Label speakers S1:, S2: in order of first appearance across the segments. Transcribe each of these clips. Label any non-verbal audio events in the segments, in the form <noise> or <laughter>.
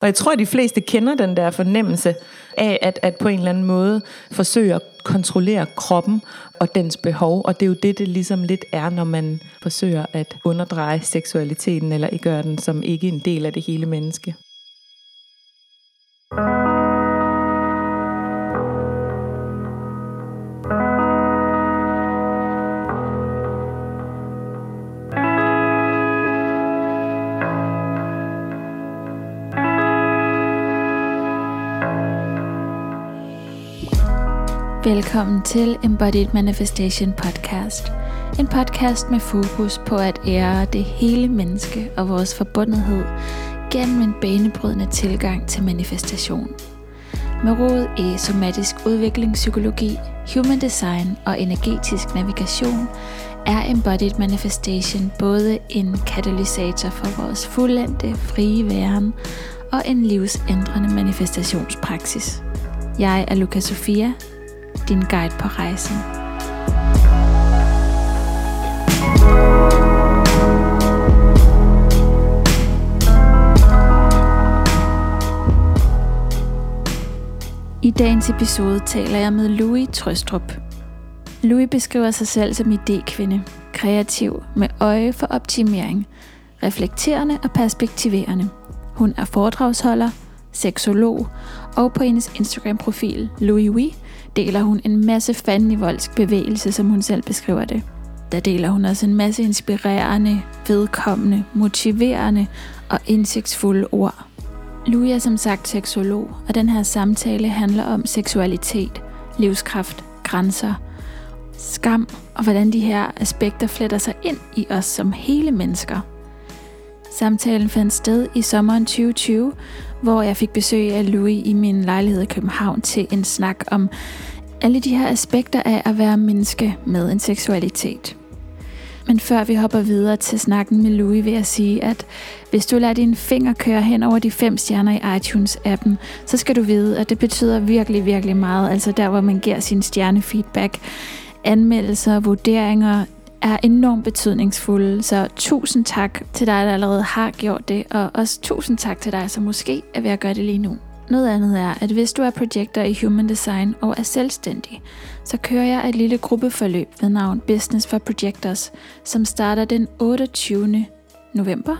S1: Og jeg tror, at de fleste kender den der fornemmelse af, at, at på en eller anden måde forsøge at kontrollere kroppen og dens behov. Og det er jo det, det ligesom lidt er, når man forsøger at underdreje seksualiteten, eller ikke gøre den som ikke en del af det hele menneske.
S2: Velkommen til Embodied Manifestation Podcast. En podcast med fokus på at ære det hele menneske og vores forbundethed gennem en banebrydende tilgang til manifestation. Med råd i somatisk udviklingspsykologi, human design og energetisk navigation er Embodied Manifestation både en katalysator for vores fuldendte frie væren og en livsændrende manifestationspraksis. Jeg er Luca Sofia, din guide på rejsen. I dagens episode taler jeg med Louis Trøstrup. Louis beskriver sig selv som idékvinde, kreativ med øje for optimering, reflekterende og perspektiverende. Hun er foredragsholder, seksolog, og på hendes Instagram-profil Louis Wee deler hun en masse fandenivoldsk bevægelse, som hun selv beskriver det. Der deler hun også en masse inspirerende, vedkommende, motiverende og indsigtsfulde ord. Louis er som sagt seksolog, og den her samtale handler om seksualitet, livskraft, grænser, skam og hvordan de her aspekter fletter sig ind i os som hele mennesker. Samtalen fandt sted i sommeren 2020, hvor jeg fik besøg af Louis i min lejlighed i København til en snak om alle de her aspekter af at være menneske med en seksualitet. Men før vi hopper videre til snakken med Louis, vil jeg sige, at hvis du lader din finger køre hen over de fem stjerner i iTunes-appen, så skal du vide, at det betyder virkelig, virkelig meget. Altså der, hvor man giver sin stjernefeedback, anmeldelser, vurderinger, er enormt betydningsfulde. Så tusind tak til dig, der allerede har gjort det, og også tusind tak til dig, som måske er ved at gøre det lige nu. Noget andet er, at hvis du er projekter i Human Design og er selvstændig, så kører jeg et lille gruppeforløb ved navn Business for Projectors, som starter den 28. november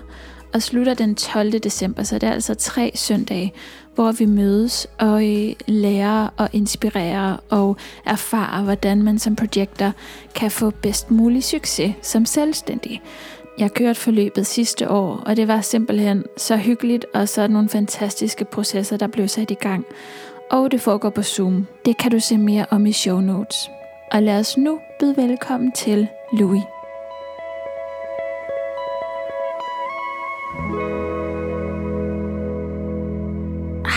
S2: og slutter den 12. december, så det er altså tre søndage, hvor vi mødes og øh, lærer og inspirerer og erfarer, hvordan man som projekter kan få bedst mulig succes som selvstændig. Jeg kørte forløbet sidste år, og det var simpelthen så hyggeligt og så nogle fantastiske processer, der blev sat i gang. Og det foregår på Zoom. Det kan du se mere om i show notes. Og lad os nu byde velkommen til Louis.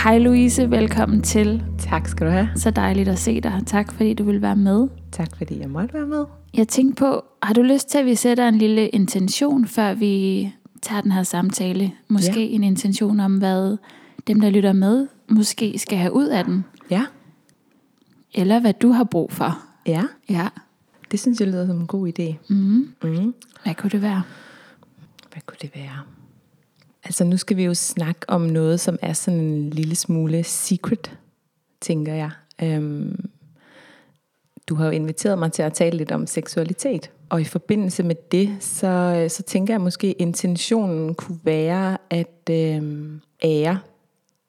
S2: Hej Louise, velkommen til.
S1: Tak skal du have.
S2: Så dejligt at se dig. Tak fordi du vil være med.
S1: Tak fordi jeg måtte være med.
S2: Jeg tænkte på, har du lyst til, at vi sætter en lille intention, før vi tager den her samtale? Måske ja. en intention om, hvad dem, der lytter med, måske skal have ud af den.
S1: Ja.
S2: Eller hvad du har brug for.
S1: Ja.
S2: Ja.
S1: Det synes jeg lyder som en god idé.
S2: Mm.
S1: Mm.
S2: Hvad kunne det være?
S1: Hvad kunne det være? Altså nu skal vi jo snakke om noget, som er sådan en lille smule secret, tænker jeg. Øhm, du har jo inviteret mig til at tale lidt om seksualitet. Og i forbindelse med det, så, så tænker jeg måske, at intentionen kunne være at øhm, ære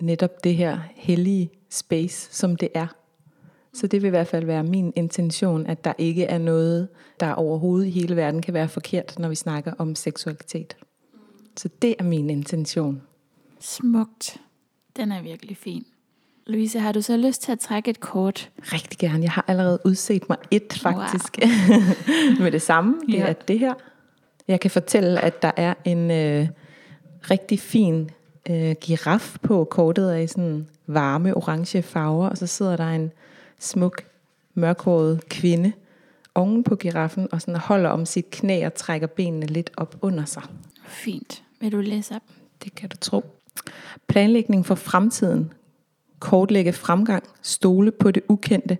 S1: netop det her hellige space, som det er. Så det vil i hvert fald være min intention, at der ikke er noget, der overhovedet i hele verden kan være forkert, når vi snakker om seksualitet. Så det er min intention.
S2: Smukt. Den er virkelig fin. Louise, har du så lyst til at trække et kort?
S1: Rigtig gerne. Jeg har allerede udset mig et faktisk. Wow. <laughs> Med det samme. Det ja. er det her. Jeg kan fortælle, at der er en øh, rigtig fin øh, giraf på kortet af sådan varme orange farver, og så sidder der en smuk mørkhåret kvinde oven på giraffen og sådan holder om sit knæ og trækker benene lidt op under sig.
S2: Fint. Vil du læse op?
S1: Det kan du tro. Planlægning for fremtiden. Kortlægge fremgang. Stole på det ukendte.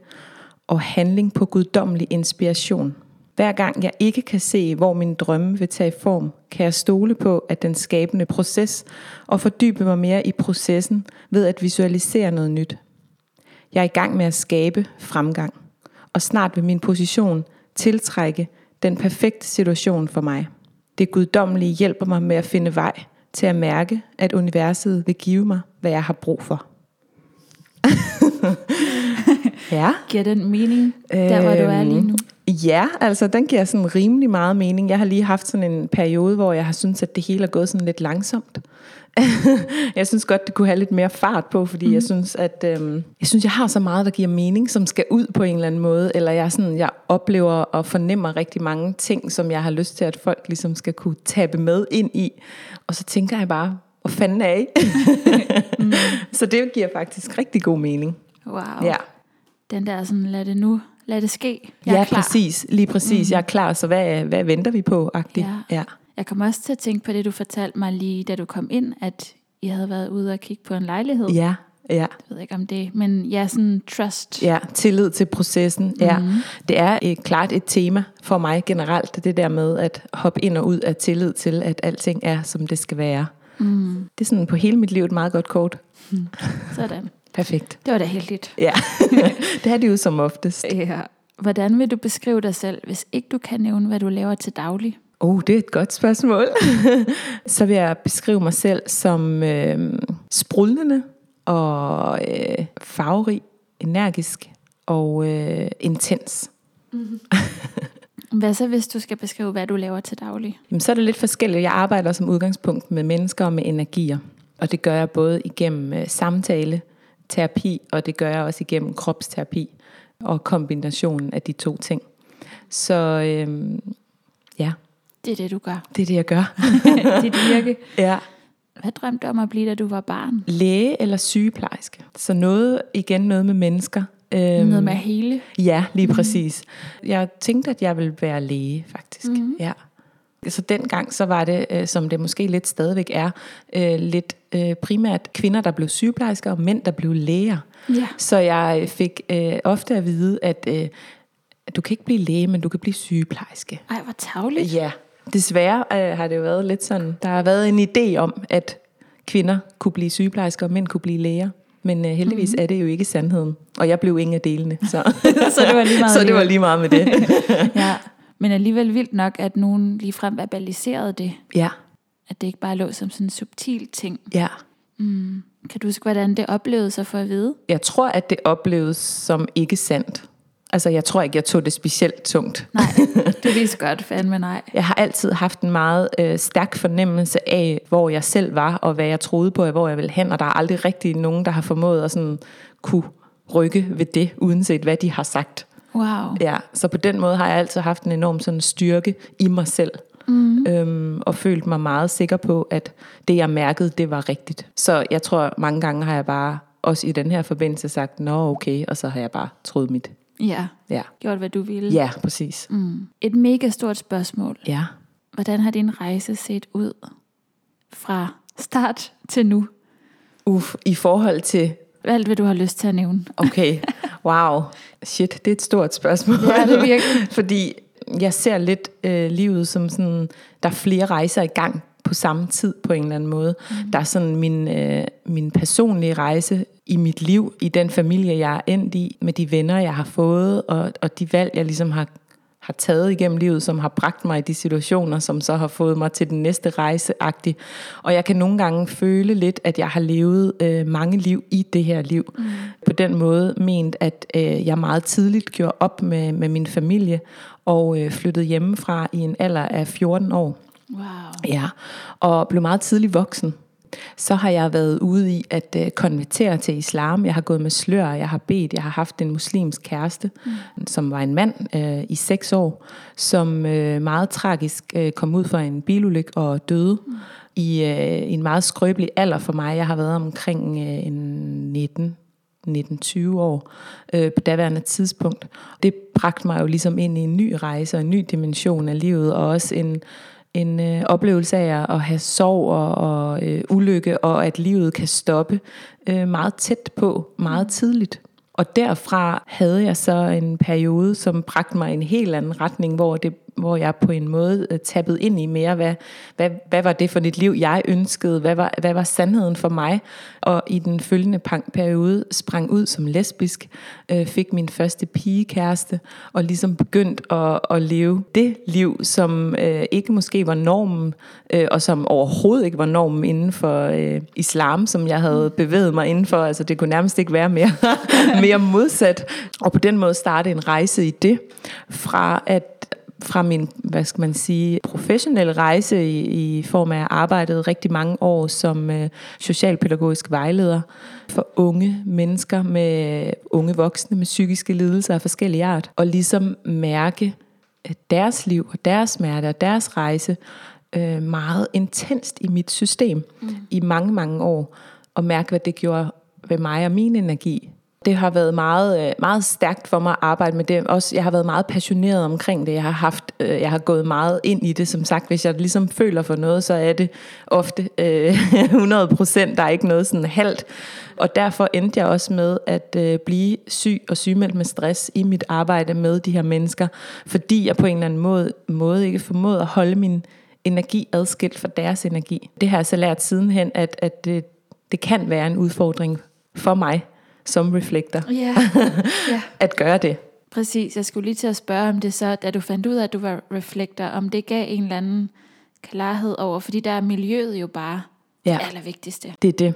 S1: Og handling på guddommelig inspiration. Hver gang jeg ikke kan se, hvor min drømme vil tage form, kan jeg stole på, at den skabende proces og fordybe mig mere i processen ved at visualisere noget nyt. Jeg er i gang med at skabe fremgang, og snart vil min position tiltrække den perfekte situation for mig. Det guddommelige hjælper mig med at finde vej til at mærke, at universet vil give mig, hvad jeg har brug for. <laughs> ja.
S2: Giver den mening, der hvor du er lige nu?
S1: Ja, altså den giver sådan rimelig meget mening. Jeg har lige haft sådan en periode, hvor jeg har syntes, at det hele er gået sådan lidt langsomt. <laughs> jeg synes godt, det kunne have lidt mere fart på, fordi mm. jeg synes, at øhm, jeg synes, jeg har så meget, der giver mening, som skal ud på en eller anden måde, eller jeg, sådan, jeg oplever og fornemmer rigtig mange ting, som jeg har lyst til, at folk ligesom skal kunne tabe med ind i. Og så tænker jeg bare, hvor fanden er I? <laughs> mm. Så det giver faktisk rigtig god mening.
S2: Wow. Ja. Den der sådan, lad det nu lad det ske.
S1: Jeg ja, præcis. Lige præcis. Mm. Jeg er klar, så hvad, hvad venter vi på? Ja.
S2: ja. Jeg kommer også til at tænke på det, du fortalte mig lige, da du kom ind, at I havde været ude og kigge på en lejlighed.
S1: Ja, ja.
S2: Jeg ved ikke om det, men ja, sådan trust.
S1: Ja, tillid til processen. Mm. Ja. Det er et, klart et tema for mig generelt, det der med at hoppe ind og ud af tillid til, at alting er, som det skal være. Mm. Det er sådan på hele mit liv et meget godt kort. Mm.
S2: Sådan.
S1: Perfekt.
S2: Det var da heldigt.
S1: Ja, <laughs> det er det jo som oftest.
S2: Ja. Hvordan vil du beskrive dig selv, hvis ikke du kan nævne, hvad du laver til daglig?
S1: Oh, det er et godt spørgsmål. <laughs> så vil jeg beskrive mig selv som øh, sprudlende og øh, farverig, energisk og øh, intens. Mm-hmm. <laughs>
S2: Hvad så, hvis du skal beskrive, hvad du laver til daglig?
S1: Jamen, så er det lidt forskelligt. Jeg arbejder som udgangspunkt med mennesker og med energier. Og det gør jeg både igennem øh, samtale, terapi, og det gør jeg også igennem kropsterapi og kombinationen af de to ting. Så øhm, ja.
S2: Det er det, du gør.
S1: Det er det, jeg gør. <laughs>
S2: Dit virke. <laughs>
S1: Ja.
S2: Hvad drømte du om at blive, da du var barn?
S1: Læge eller sygeplejerske. Så noget, igen noget med mennesker.
S2: Øhm, noget med hele?
S1: Ja, lige mm. præcis. Jeg tænkte, at jeg ville være læge, faktisk. Mm. Ja. Så dengang så var det, øh, som det måske lidt stadigvæk er, øh, lidt øh, primært kvinder, der blev sygeplejersker, og mænd, der blev læger. Ja. Så jeg fik øh, ofte at vide, at øh, du kan ikke blive læge, men du kan blive sygeplejerske.
S2: Ej, hvor tavligt.
S1: Ja, desværre øh, har det jo været lidt sådan, der har været en idé om, at kvinder kunne blive sygeplejersker, og mænd kunne blive læger. Men øh, heldigvis mm-hmm. er det jo ikke sandheden. Og jeg blev ingen af delene. Så, <laughs>
S2: så det var lige <laughs> meget,
S1: så det var lige meget med det. <laughs>
S2: ja. Men alligevel vildt nok, at nogen ligefrem verbaliserede det.
S1: Ja.
S2: At det ikke bare lå som sådan en subtil ting.
S1: Ja.
S2: Mm. Kan du huske, hvordan det oplevede sig for at vide?
S1: Jeg tror, at det oplevedes som ikke sandt. Altså, jeg tror ikke, jeg tog det specielt tungt.
S2: Nej, <laughs> det vidste godt, fandme nej.
S1: Jeg har altid haft en meget øh, stærk fornemmelse af, hvor jeg selv var, og hvad jeg troede på, og hvor jeg ville hen, og der er aldrig rigtig nogen, der har formået at sådan kunne rykke ved det, uanset hvad de har sagt.
S2: Wow.
S1: Ja, så på den måde har jeg altid haft en enorm sådan styrke i mig selv. Mm. Øhm, og følt mig meget sikker på, at det jeg mærkede, det var rigtigt. Så jeg tror, mange gange har jeg bare, også i den her forbindelse, sagt, nå okay, og så har jeg bare troet mit.
S2: Ja,
S1: ja.
S2: gjort hvad du ville.
S1: Ja, præcis.
S2: Mm. Et mega stort spørgsmål.
S1: Ja.
S2: Hvordan har din rejse set ud fra start til nu?
S1: Uff, i forhold til
S2: alt, hvad du har lyst til at nævne.
S1: Okay, <laughs> wow. Shit, det er et stort spørgsmål.
S2: Ja, det virkelig. <laughs>
S1: Fordi jeg ser lidt øh, livet som sådan, der er flere rejser i gang på samme tid på en eller anden måde. Mm. Der er sådan min, øh, min personlige rejse i mit liv, i den familie, jeg er endt i, med de venner, jeg har fået, og, og de valg, jeg ligesom har har taget igennem livet, som har bragt mig i de situationer, som så har fået mig til den næste rejse -agtig. Og jeg kan nogle gange føle lidt, at jeg har levet øh, mange liv i det her liv. Mm. På den måde ment, at øh, jeg meget tidligt gjorde op med, med min familie, og øh, flyttede hjemmefra i en alder af 14 år.
S2: Wow.
S1: Ja, og blev meget tidlig voksen. Så har jeg været ude i at uh, konvertere til islam. Jeg har gået med slør, jeg har bedt, jeg har haft en muslimsk kæreste, mm. som var en mand uh, i seks år, som uh, meget tragisk uh, kom ud for en bilulykke og døde. Mm. I, uh, en meget skrøbelig alder for mig. Jeg har været omkring uh, en 19 19-20 år øh, på daværende tidspunkt. Det bragte mig jo ligesom ind i en ny rejse og en ny dimension af livet, og også en, en øh, oplevelse af at have sorg og, og øh, ulykke, og at livet kan stoppe øh, meget tæt på, meget tidligt. Og derfra havde jeg så en periode, som bragte mig i en helt anden retning, hvor det hvor jeg på en måde uh, tappede ind i mere, hvad, hvad, hvad var det for et liv, jeg ønskede, hvad var, hvad var sandheden for mig, og i den følgende periode sprang ud som lesbisk, uh, fik min første pigekæreste, og ligesom begyndt at, at leve det liv, som uh, ikke måske var normen, uh, og som overhovedet ikke var normen inden for uh, islam, som jeg havde bevæget mig inden for, altså det kunne nærmest ikke være mere, <laughs> mere modsat, og på den måde starte en rejse i det, fra at fra min, hvad skal man sige, professionelle rejse i, i form af arbejdet rigtig mange år som øh, socialpædagogisk vejleder for unge mennesker med unge voksne med psykiske lidelser af forskellige art, og ligesom mærke deres liv og deres smerte og deres rejse øh, meget intenst i mit system mm. i mange, mange år, og mærke, hvad det gjorde ved mig og min energi det har været meget, øh, meget stærkt for mig at arbejde med det. Også, jeg har været meget passioneret omkring det. Jeg har, haft, øh, jeg har gået meget ind i det. Som sagt, hvis jeg ligesom føler for noget, så er det ofte øh, <laughs> 100 procent. Der er ikke noget sådan halvt. Og derfor endte jeg også med at øh, blive syg og sygemeldt med stress i mit arbejde med de her mennesker. Fordi jeg på en eller anden måde, måde ikke formåede at holde min energi adskilt fra deres energi. Det har jeg så lært sidenhen, at, at det, det kan være en udfordring for mig som reflekter.
S2: Ja. <laughs> ja.
S1: at gøre det.
S2: Præcis. Jeg skulle lige til at spørge om det så, da du fandt ud af, at du var reflekter, om det gav en eller anden klarhed over, fordi der er miljøet jo bare ja. det allervigtigste.
S1: Det er det.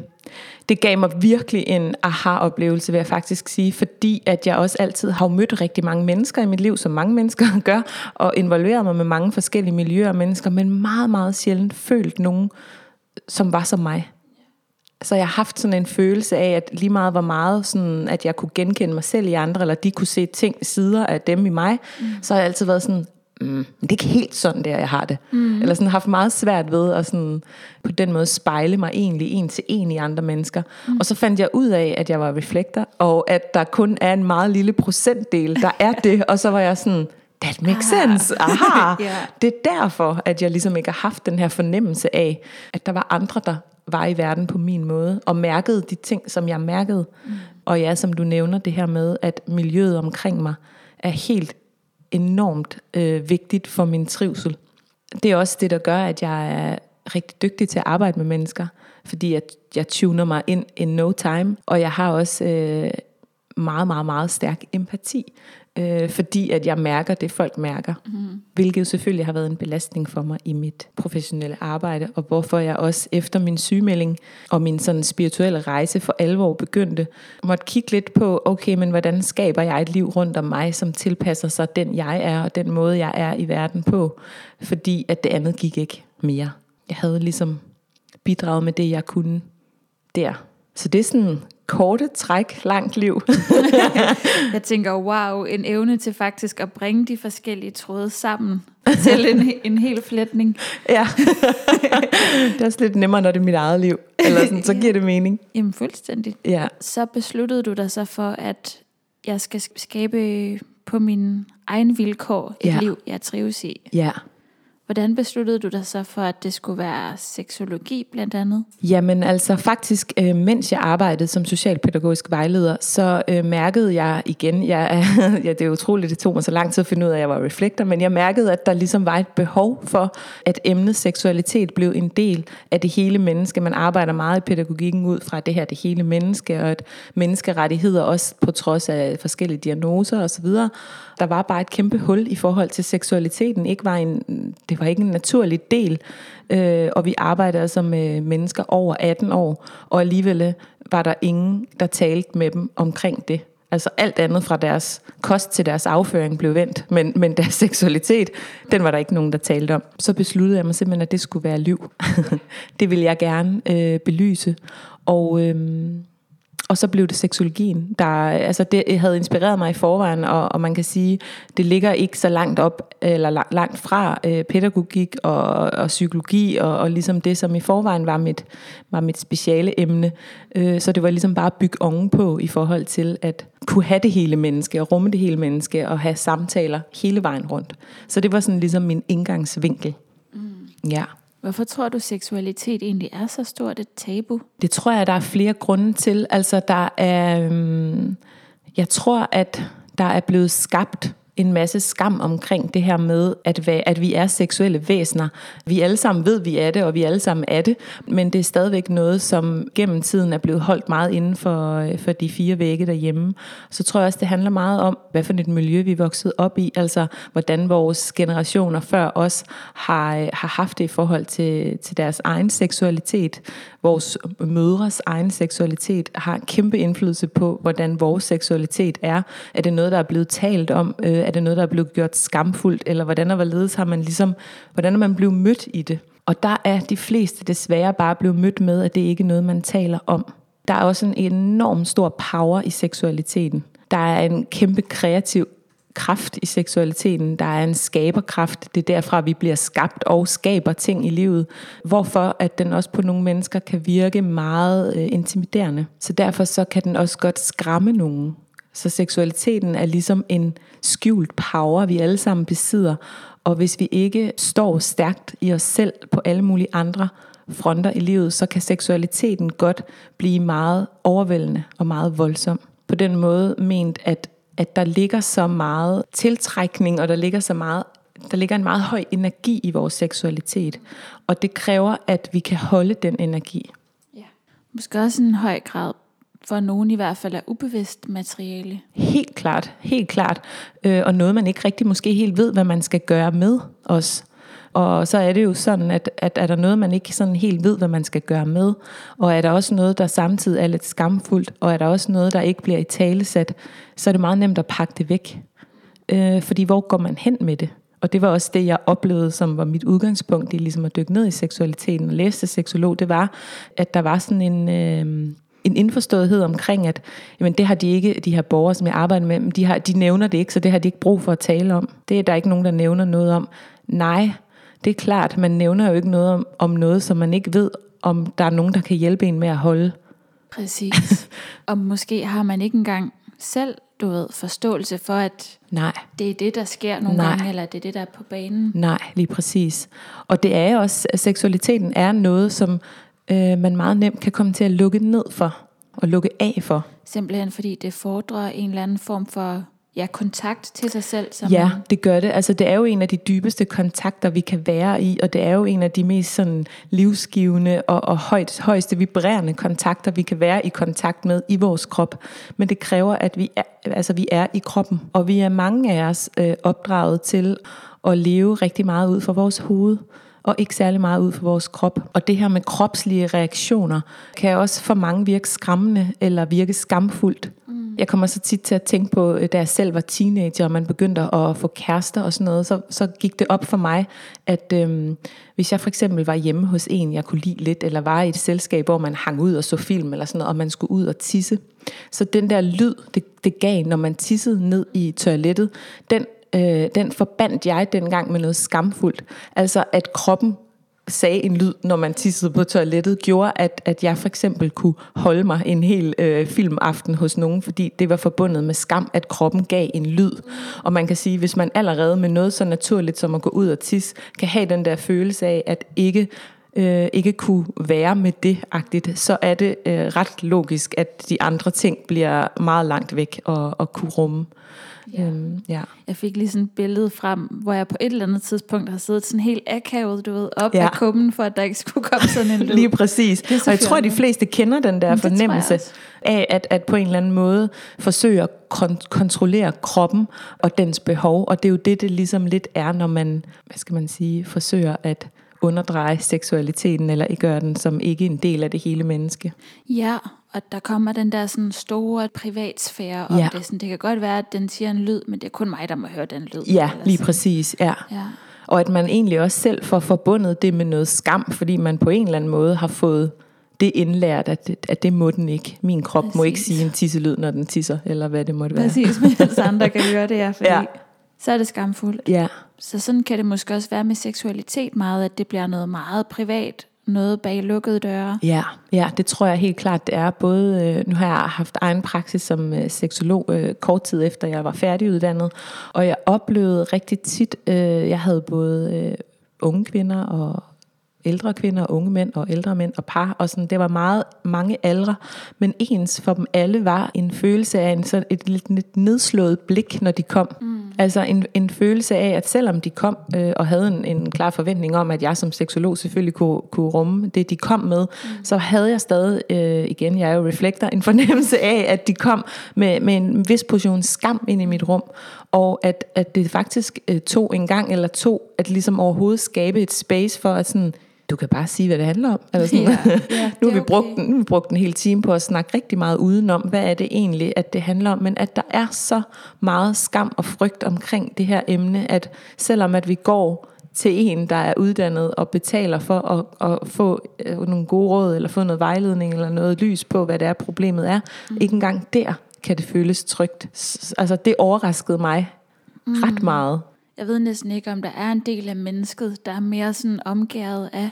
S1: Det gav mig virkelig en aha-oplevelse, vil jeg faktisk sige, fordi at jeg også altid har mødt rigtig mange mennesker i mit liv, som mange mennesker <laughs> gør, og involveret mig med mange forskellige miljøer og mennesker, men meget, meget sjældent følt nogen, som var som mig. Så jeg har haft sådan en følelse af, at lige meget var meget sådan, at jeg kunne genkende mig selv i andre, eller de kunne se ting, sider af dem i mig, mm. så har jeg altid været sådan, mm, det er ikke helt sådan der, jeg har det. Mm. Eller sådan haft meget svært ved at sådan, på den måde spejle mig egentlig en til en i andre mennesker. Mm. Og så fandt jeg ud af, at jeg var reflekter, og at der kun er en meget lille procentdel, der er det. <laughs> Og så var jeg sådan, that makes ah. sense. <laughs> Aha. yeah. Det er derfor, at jeg ligesom ikke har haft den her fornemmelse af, at der var andre, der var i verden på min måde, og mærkede de ting, som jeg mærkede. Mm. Og ja, som du nævner, det her med, at miljøet omkring mig er helt enormt øh, vigtigt for min trivsel. Det er også det, der gør, at jeg er rigtig dygtig til at arbejde med mennesker, fordi jeg, jeg tuner mig ind in no time, og jeg har også øh, meget, meget, meget stærk empati øh, fordi at jeg mærker det, folk mærker. Mm. Hvilket selvfølgelig har været en belastning for mig i mit professionelle arbejde, og hvorfor jeg også efter min sygemelding og min sådan spirituelle rejse for alvor begyndte, måtte kigge lidt på, okay, men hvordan skaber jeg et liv rundt om mig, som tilpasser sig den jeg er, og den måde jeg er i verden på, fordi at det andet gik ikke mere. Jeg havde ligesom bidraget med det, jeg kunne der. Så det er sådan korte træk, langt liv. <laughs>
S2: jeg tænker, wow, en evne til faktisk at bringe de forskellige tråde sammen til en, en hel flætning. <laughs>
S1: Ja, det er også lidt nemmere, når det er mit eget liv. Eller sådan, så <laughs> giver det mening.
S2: Jamen fuldstændig.
S1: Ja.
S2: Så besluttede du dig så for, at jeg skal skabe på min egen vilkår et ja. liv, jeg trives i.
S1: Ja.
S2: Hvordan besluttede du dig så for, at det skulle være seksologi blandt andet?
S1: Jamen altså faktisk, øh, mens jeg arbejdede som socialpædagogisk vejleder, så øh, mærkede jeg igen, jeg, <laughs> ja, det er utroligt, det tog mig så lang tid at finde ud af, at jeg var reflektor, men jeg mærkede, at der ligesom var et behov for, at emnet seksualitet blev en del af det hele menneske. Man arbejder meget i pædagogikken ud fra det her, det hele menneske, og at menneskerettigheder også på trods af forskellige diagnoser osv., der var bare et kæmpe hul i forhold til seksualiteten, ikke var en, det var ikke en naturlig del, øh, og vi arbejdede altså med mennesker over 18 år, og alligevel øh, var der ingen, der talte med dem omkring det. Altså alt andet fra deres kost til deres afføring blev vendt, men, men deres <laughs> seksualitet, den var der ikke nogen, der talte om. Så besluttede jeg mig simpelthen, at det skulle være liv. <laughs> det ville jeg gerne øh, belyse. Og øh, og så blev det seksologien, der altså det havde inspireret mig i forvejen, og, og man kan sige, det ligger ikke så langt op, eller langt fra øh, pædagogik og, og psykologi, og, og ligesom det, som i forvejen var mit, var mit speciale emne. Øh, så det var ligesom bare at bygge ovenpå i forhold til at kunne have det hele menneske, og rumme det hele menneske, og have samtaler hele vejen rundt. Så det var sådan ligesom min indgangsvinkel. Mm. Ja.
S2: Hvorfor tror du, seksualitet egentlig er så stort et tabu?
S1: Det tror jeg, der er flere grunde til. Altså, der er... Øhm, Jeg tror, at der er blevet skabt en masse skam omkring det her med, at, at vi er seksuelle væsener. Vi alle sammen ved, vi er det, og vi alle sammen er det, men det er stadigvæk noget, som gennem tiden er blevet holdt meget inden for, øh, for de fire vægge derhjemme. Så tror jeg også, det handler meget om, hvad for et miljø vi er vokset op i, altså hvordan vores generationer før os har, øh, har haft det i forhold til, til deres egen seksualitet. Vores mødres egen seksualitet har en kæmpe indflydelse på, hvordan vores seksualitet er. Er det noget, der er blevet talt om? Øh, er det noget, der er blevet gjort skamfuldt? Eller hvordan og hvorledes har man ligesom, hvordan er man blevet mødt i det? Og der er de fleste desværre bare blevet mødt med, at det ikke er noget, man taler om. Der er også en enorm stor power i seksualiteten. Der er en kæmpe kreativ kraft i seksualiteten. Der er en skaberkraft. Det er derfra, vi bliver skabt og skaber ting i livet. Hvorfor at den også på nogle mennesker kan virke meget øh, intimiderende. Så derfor så kan den også godt skræmme nogen. Så seksualiteten er ligesom en skjult power, vi alle sammen besidder. Og hvis vi ikke står stærkt i os selv på alle mulige andre fronter i livet, så kan seksualiteten godt blive meget overvældende og meget voldsom. På den måde ment, at, at der ligger så meget tiltrækning, og der ligger så meget der ligger en meget høj energi i vores seksualitet, og det kræver, at vi kan holde den energi.
S2: Ja. Måske også en høj grad for nogen i hvert fald er ubevidst materiale.
S1: Helt klart, helt klart. Øh, og noget man ikke rigtig måske helt ved, hvad man skal gøre med os. Og så er det jo sådan, at, at er der noget, man ikke sådan helt ved, hvad man skal gøre med, og er der også noget, der samtidig er lidt skamfuldt, og er der også noget, der ikke bliver i talesat, så er det meget nemt at pakke det væk. Øh, fordi hvor går man hen med det? Og det var også det, jeg oplevede, som var mit udgangspunkt i ligesom at dykke ned i seksualiteten og læse seksolog, det var, at der var sådan en... Øh, en indforståethed omkring, at jamen, det har de ikke, de her borgere, som jeg arbejder med, de, har, de nævner det ikke, så det har de ikke brug for at tale om. Det er der ikke nogen, der nævner noget om. Nej, det er klart, man nævner jo ikke noget om, om noget, som man ikke ved, om der er nogen, der kan hjælpe en med at holde.
S2: Præcis. <laughs> og måske har man ikke engang selv du ved, forståelse for, at
S1: Nej.
S2: det er det, der sker nogle Nej. gange, eller det er det, der er på banen.
S1: Nej, lige præcis. Og det er også, at seksualiteten er noget, som øh, man meget nemt kan komme til at lukke ned for, og lukke af for.
S2: Simpelthen fordi det fordrer en eller anden form for ja, kontakt til sig selv.
S1: Som ja, det gør det. Altså, det er jo en af de dybeste kontakter, vi kan være i, og det er jo en af de mest sådan, livsgivende og, og højt, højeste vibrerende kontakter, vi kan være i kontakt med i vores krop. Men det kræver, at vi er, altså, vi er i kroppen, og vi er mange af os øh, opdraget til at leve rigtig meget ud fra vores hoved og ikke særlig meget ud for vores krop. Og det her med kropslige reaktioner kan også for mange virke skræmmende eller virke skamfuldt. Jeg kommer så tit til at tænke på, øh, da jeg selv var teenager, og man begyndte at få kærester og sådan noget, så, så gik det op for mig, at øhm, hvis jeg for eksempel var hjemme hos en, jeg kunne lide lidt, eller var i et selskab, hvor man hang ud og så film eller sådan noget, og man skulle ud og tisse, så den der lyd, det, det gav, når man tissede ned i toilettet, den øh, den forbandt jeg dengang med noget skamfuldt. Altså at kroppen sagde en lyd, når man tissede på toilettet, gjorde, at, at jeg for eksempel kunne holde mig en hel øh, filmaften hos nogen, fordi det var forbundet med skam, at kroppen gav en lyd. Og man kan sige, hvis man allerede med noget så naturligt som at gå ud og tisse, kan have den der følelse af, at ikke øh, ikke kunne være med det agtigt, så er det øh, ret logisk, at de andre ting bliver meget langt væk og, og kunne rumme.
S2: Ja. Øhm, ja. Jeg fik lige sådan et billede frem, hvor jeg på et eller andet tidspunkt har siddet sådan helt akavet, du ved, op ja. af kummen, for at der ikke skulle komme sådan en <laughs> lyd.
S1: lige præcis. Og jeg tror, at de fleste kender den der fornemmelse af, at, at på en eller anden måde forsøge at kon- kontrollere kroppen og dens behov. Og det er jo det, det ligesom lidt er, når man, hvad skal man sige, forsøger at underdreje seksualiteten, eller ikke gøre den som ikke en del af det hele menneske.
S2: Ja, og der kommer den der sådan store privatsfære om ja. det. Sådan, det kan godt være, at den siger en lyd, men det er kun mig, der må høre den lyd.
S1: Ja, lige sådan. præcis. Ja. ja. Og at man egentlig også selv får forbundet det med noget skam, fordi man på en eller anden måde har fået det indlært, at det, at det må den ikke. Min krop Præcis. må ikke sige en tisselyd, når den tisser, eller hvad det måtte være.
S2: Præcis, mens <laughs> andre kan høre det, ja, fordi ja. så er det skamfuldt.
S1: Ja.
S2: Så sådan kan det måske også være med seksualitet meget, at det bliver noget meget privat, noget bag lukkede døre.
S1: Ja, ja, det tror jeg helt klart, det er. Både, øh, nu har jeg haft egen praksis som øh, seksolog øh, kort tid efter, jeg var færdiguddannet, og jeg oplevede rigtig tit, øh, jeg havde både øh, unge kvinder og ældre kvinder, og unge mænd og ældre mænd og par. Og sådan, det var meget mange aldre, men ens for dem alle var en følelse af en, sådan et lidt, nedslået blik, når de kom. Mm. Altså en, en følelse af, at selvom de kom øh, og havde en, en klar forventning om, at jeg som seksolog selvfølgelig kunne, kunne rumme det, de kom med, mm. så havde jeg stadig, øh, igen, jeg er jo reflekter, en <laughs> fornemmelse af, at de kom med, med en vis portion skam ind i mit rum, og at, at det faktisk øh, tog en gang eller to, at ligesom overhovedet skabe et space for, at sådan, du kan bare sige, hvad det handler om. Eller sådan. Ja, ja, <laughs> nu, har vi brugt, okay. nu har vi brugt en hel time på at snakke rigtig meget udenom, hvad er det egentlig, at det handler om, men at der er så meget skam og frygt omkring det her emne, at selvom at vi går til en, der er uddannet og betaler for at, at få øh, nogle gode råd, eller få noget vejledning, eller noget lys på, hvad det er, problemet er, mm. ikke engang der kan det føles trygt. Altså det overraskede mig mm. ret meget.
S2: Jeg ved næsten ikke, om der er en del af mennesket, der er mere sådan omgæret af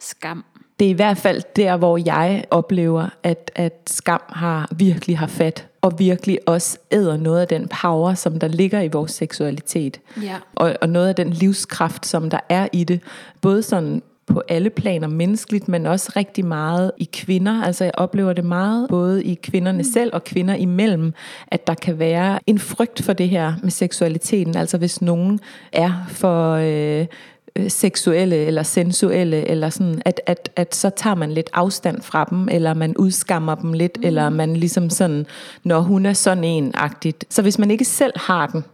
S2: skam.
S1: Det er i hvert fald der, hvor jeg oplever, at, at skam har virkelig har fat, og virkelig også æder noget af den power, som der ligger i vores seksualitet.
S2: Ja.
S1: Og, og noget af den livskraft, som der er i det. Både sådan på alle planer menneskeligt, men også rigtig meget i kvinder. Altså jeg oplever det meget både i kvinderne mm. selv og kvinder imellem, at der kan være en frygt for det her med seksualiteten. Altså hvis nogen er for... Øh, seksuelle eller sensuelle, eller sådan, at, at, at så tager man lidt afstand fra dem, eller man udskammer dem lidt, mm. eller man ligesom sådan, når hun er sådan en-agtigt. Så hvis man ikke selv har den,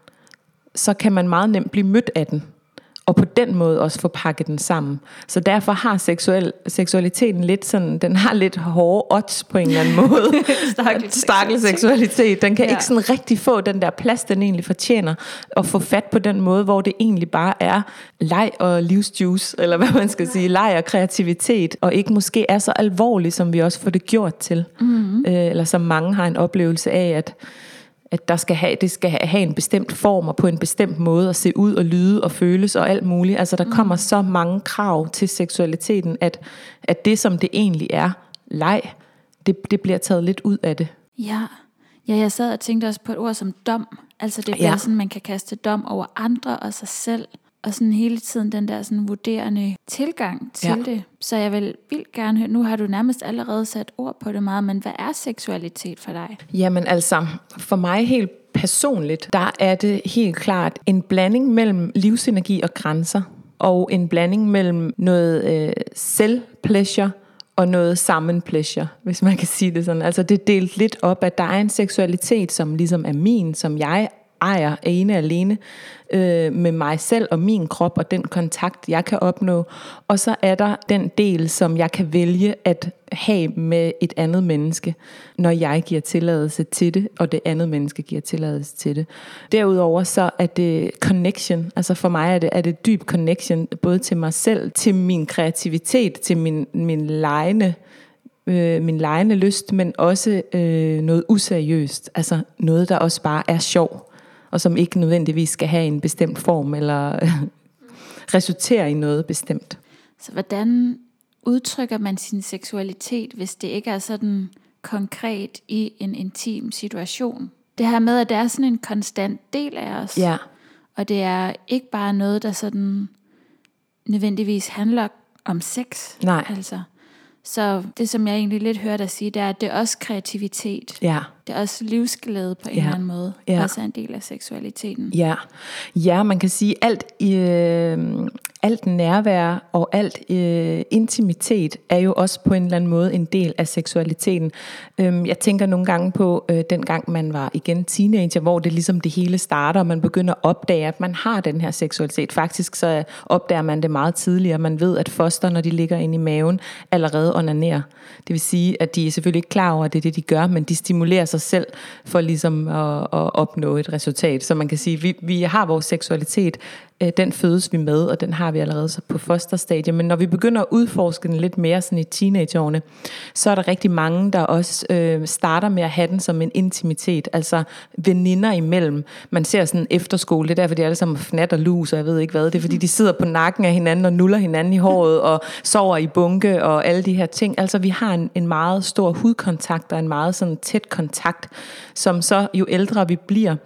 S1: så kan man meget nemt blive mødt af den og på den måde også få pakket den sammen. Så derfor har seksuel, seksualiteten lidt sådan, den har lidt hårde odds på en eller anden <laughs> måde. Stakkel seksualitet. Den kan ja. ikke sådan rigtig få den der plads, den egentlig fortjener, og få fat på den måde, hvor det egentlig bare er leg og livsjuice, eller hvad man skal sige, leg og kreativitet, og ikke måske er så alvorligt, som vi også får det gjort til. Mm-hmm. Øh, eller som mange har en oplevelse af, at at der skal have, det skal have en bestemt form og på en bestemt måde at se ud og lyde og føles og alt muligt. Altså der kommer mm. så mange krav til seksualiteten, at, at det som det egentlig er, leg, det, det bliver taget lidt ud af det.
S2: Ja. ja, jeg sad og tænkte også på et ord som dom. Altså det bliver ja. sådan, man kan kaste dom over andre og sig selv og sådan hele tiden den der sådan vurderende tilgang til ja. det. Så jeg vil vildt gerne høre, nu har du nærmest allerede sat ord på det meget, men hvad er seksualitet for dig?
S1: Jamen altså, for mig helt personligt, der er det helt klart en blanding mellem livsenergi og grænser, og en blanding mellem noget øh, selv-pleasure, og noget sammen pleasure, hvis man kan sige det sådan. Altså det er delt lidt op, at der er en seksualitet, som ligesom er min, som jeg ejer ene alene øh, med mig selv og min krop og den kontakt, jeg kan opnå. Og så er der den del, som jeg kan vælge at have med et andet menneske, når jeg giver tilladelse til det, og det andet menneske giver tilladelse til det. Derudover så er det connection, altså for mig er det, er det dyb connection, både til mig selv, til min kreativitet, til min, min lejende øh, min lejende lyst, men også øh, noget useriøst. Altså noget, der også bare er sjov og som ikke nødvendigvis skal have en bestemt form, eller <laughs> resultere i noget bestemt.
S2: Så hvordan udtrykker man sin seksualitet, hvis det ikke er sådan konkret i en intim situation? Det her med, at det er sådan en konstant del af os.
S1: Ja.
S2: Og det er ikke bare noget, der sådan nødvendigvis handler om sex.
S1: Nej.
S2: Altså. Så det, som jeg egentlig lidt hørte dig sige, det er, at det er også kreativitet.
S1: Ja.
S2: Det er også livsglæde på en ja. eller anden måde. Ja. Også er en del af seksualiteten.
S1: Ja, ja man kan sige, alt, øh, alt nærvær og alt øh, intimitet er jo også på en eller anden måde en del af seksualiteten. Øh, jeg tænker nogle gange på øh, den gang man var igen teenager, hvor det ligesom det hele starter, og man begynder at opdage, at man har den her seksualitet. Faktisk så opdager man det meget tidligere. Man ved, at foster, når de ligger inde i maven, allerede onanerer. Det vil sige, at de er selvfølgelig ikke klar over, at det er det, de gør, men de stimulerer sig selv for ligesom at, at opnå et resultat. Så man kan sige, at vi, vi har vores seksualitet øh, den fødes vi med, og den har vi allerede så på fosterstadiet. Men når vi begynder at udforske den lidt mere sådan i teenageårene, så er der rigtig mange, der også øh, starter med at have den som en intimitet, altså veninder imellem. Man ser sådan efterskole, det er derfor, de alle sammen fnat og lus, og jeg ved ikke hvad. Det er fordi, de sidder på nakken af hinanden og nuller hinanden i håret, og sover i bunke og alle de her ting. Altså vi har en, en meget stor hudkontakt og en meget sådan tæt kontakt, som så jo ældre vi bliver,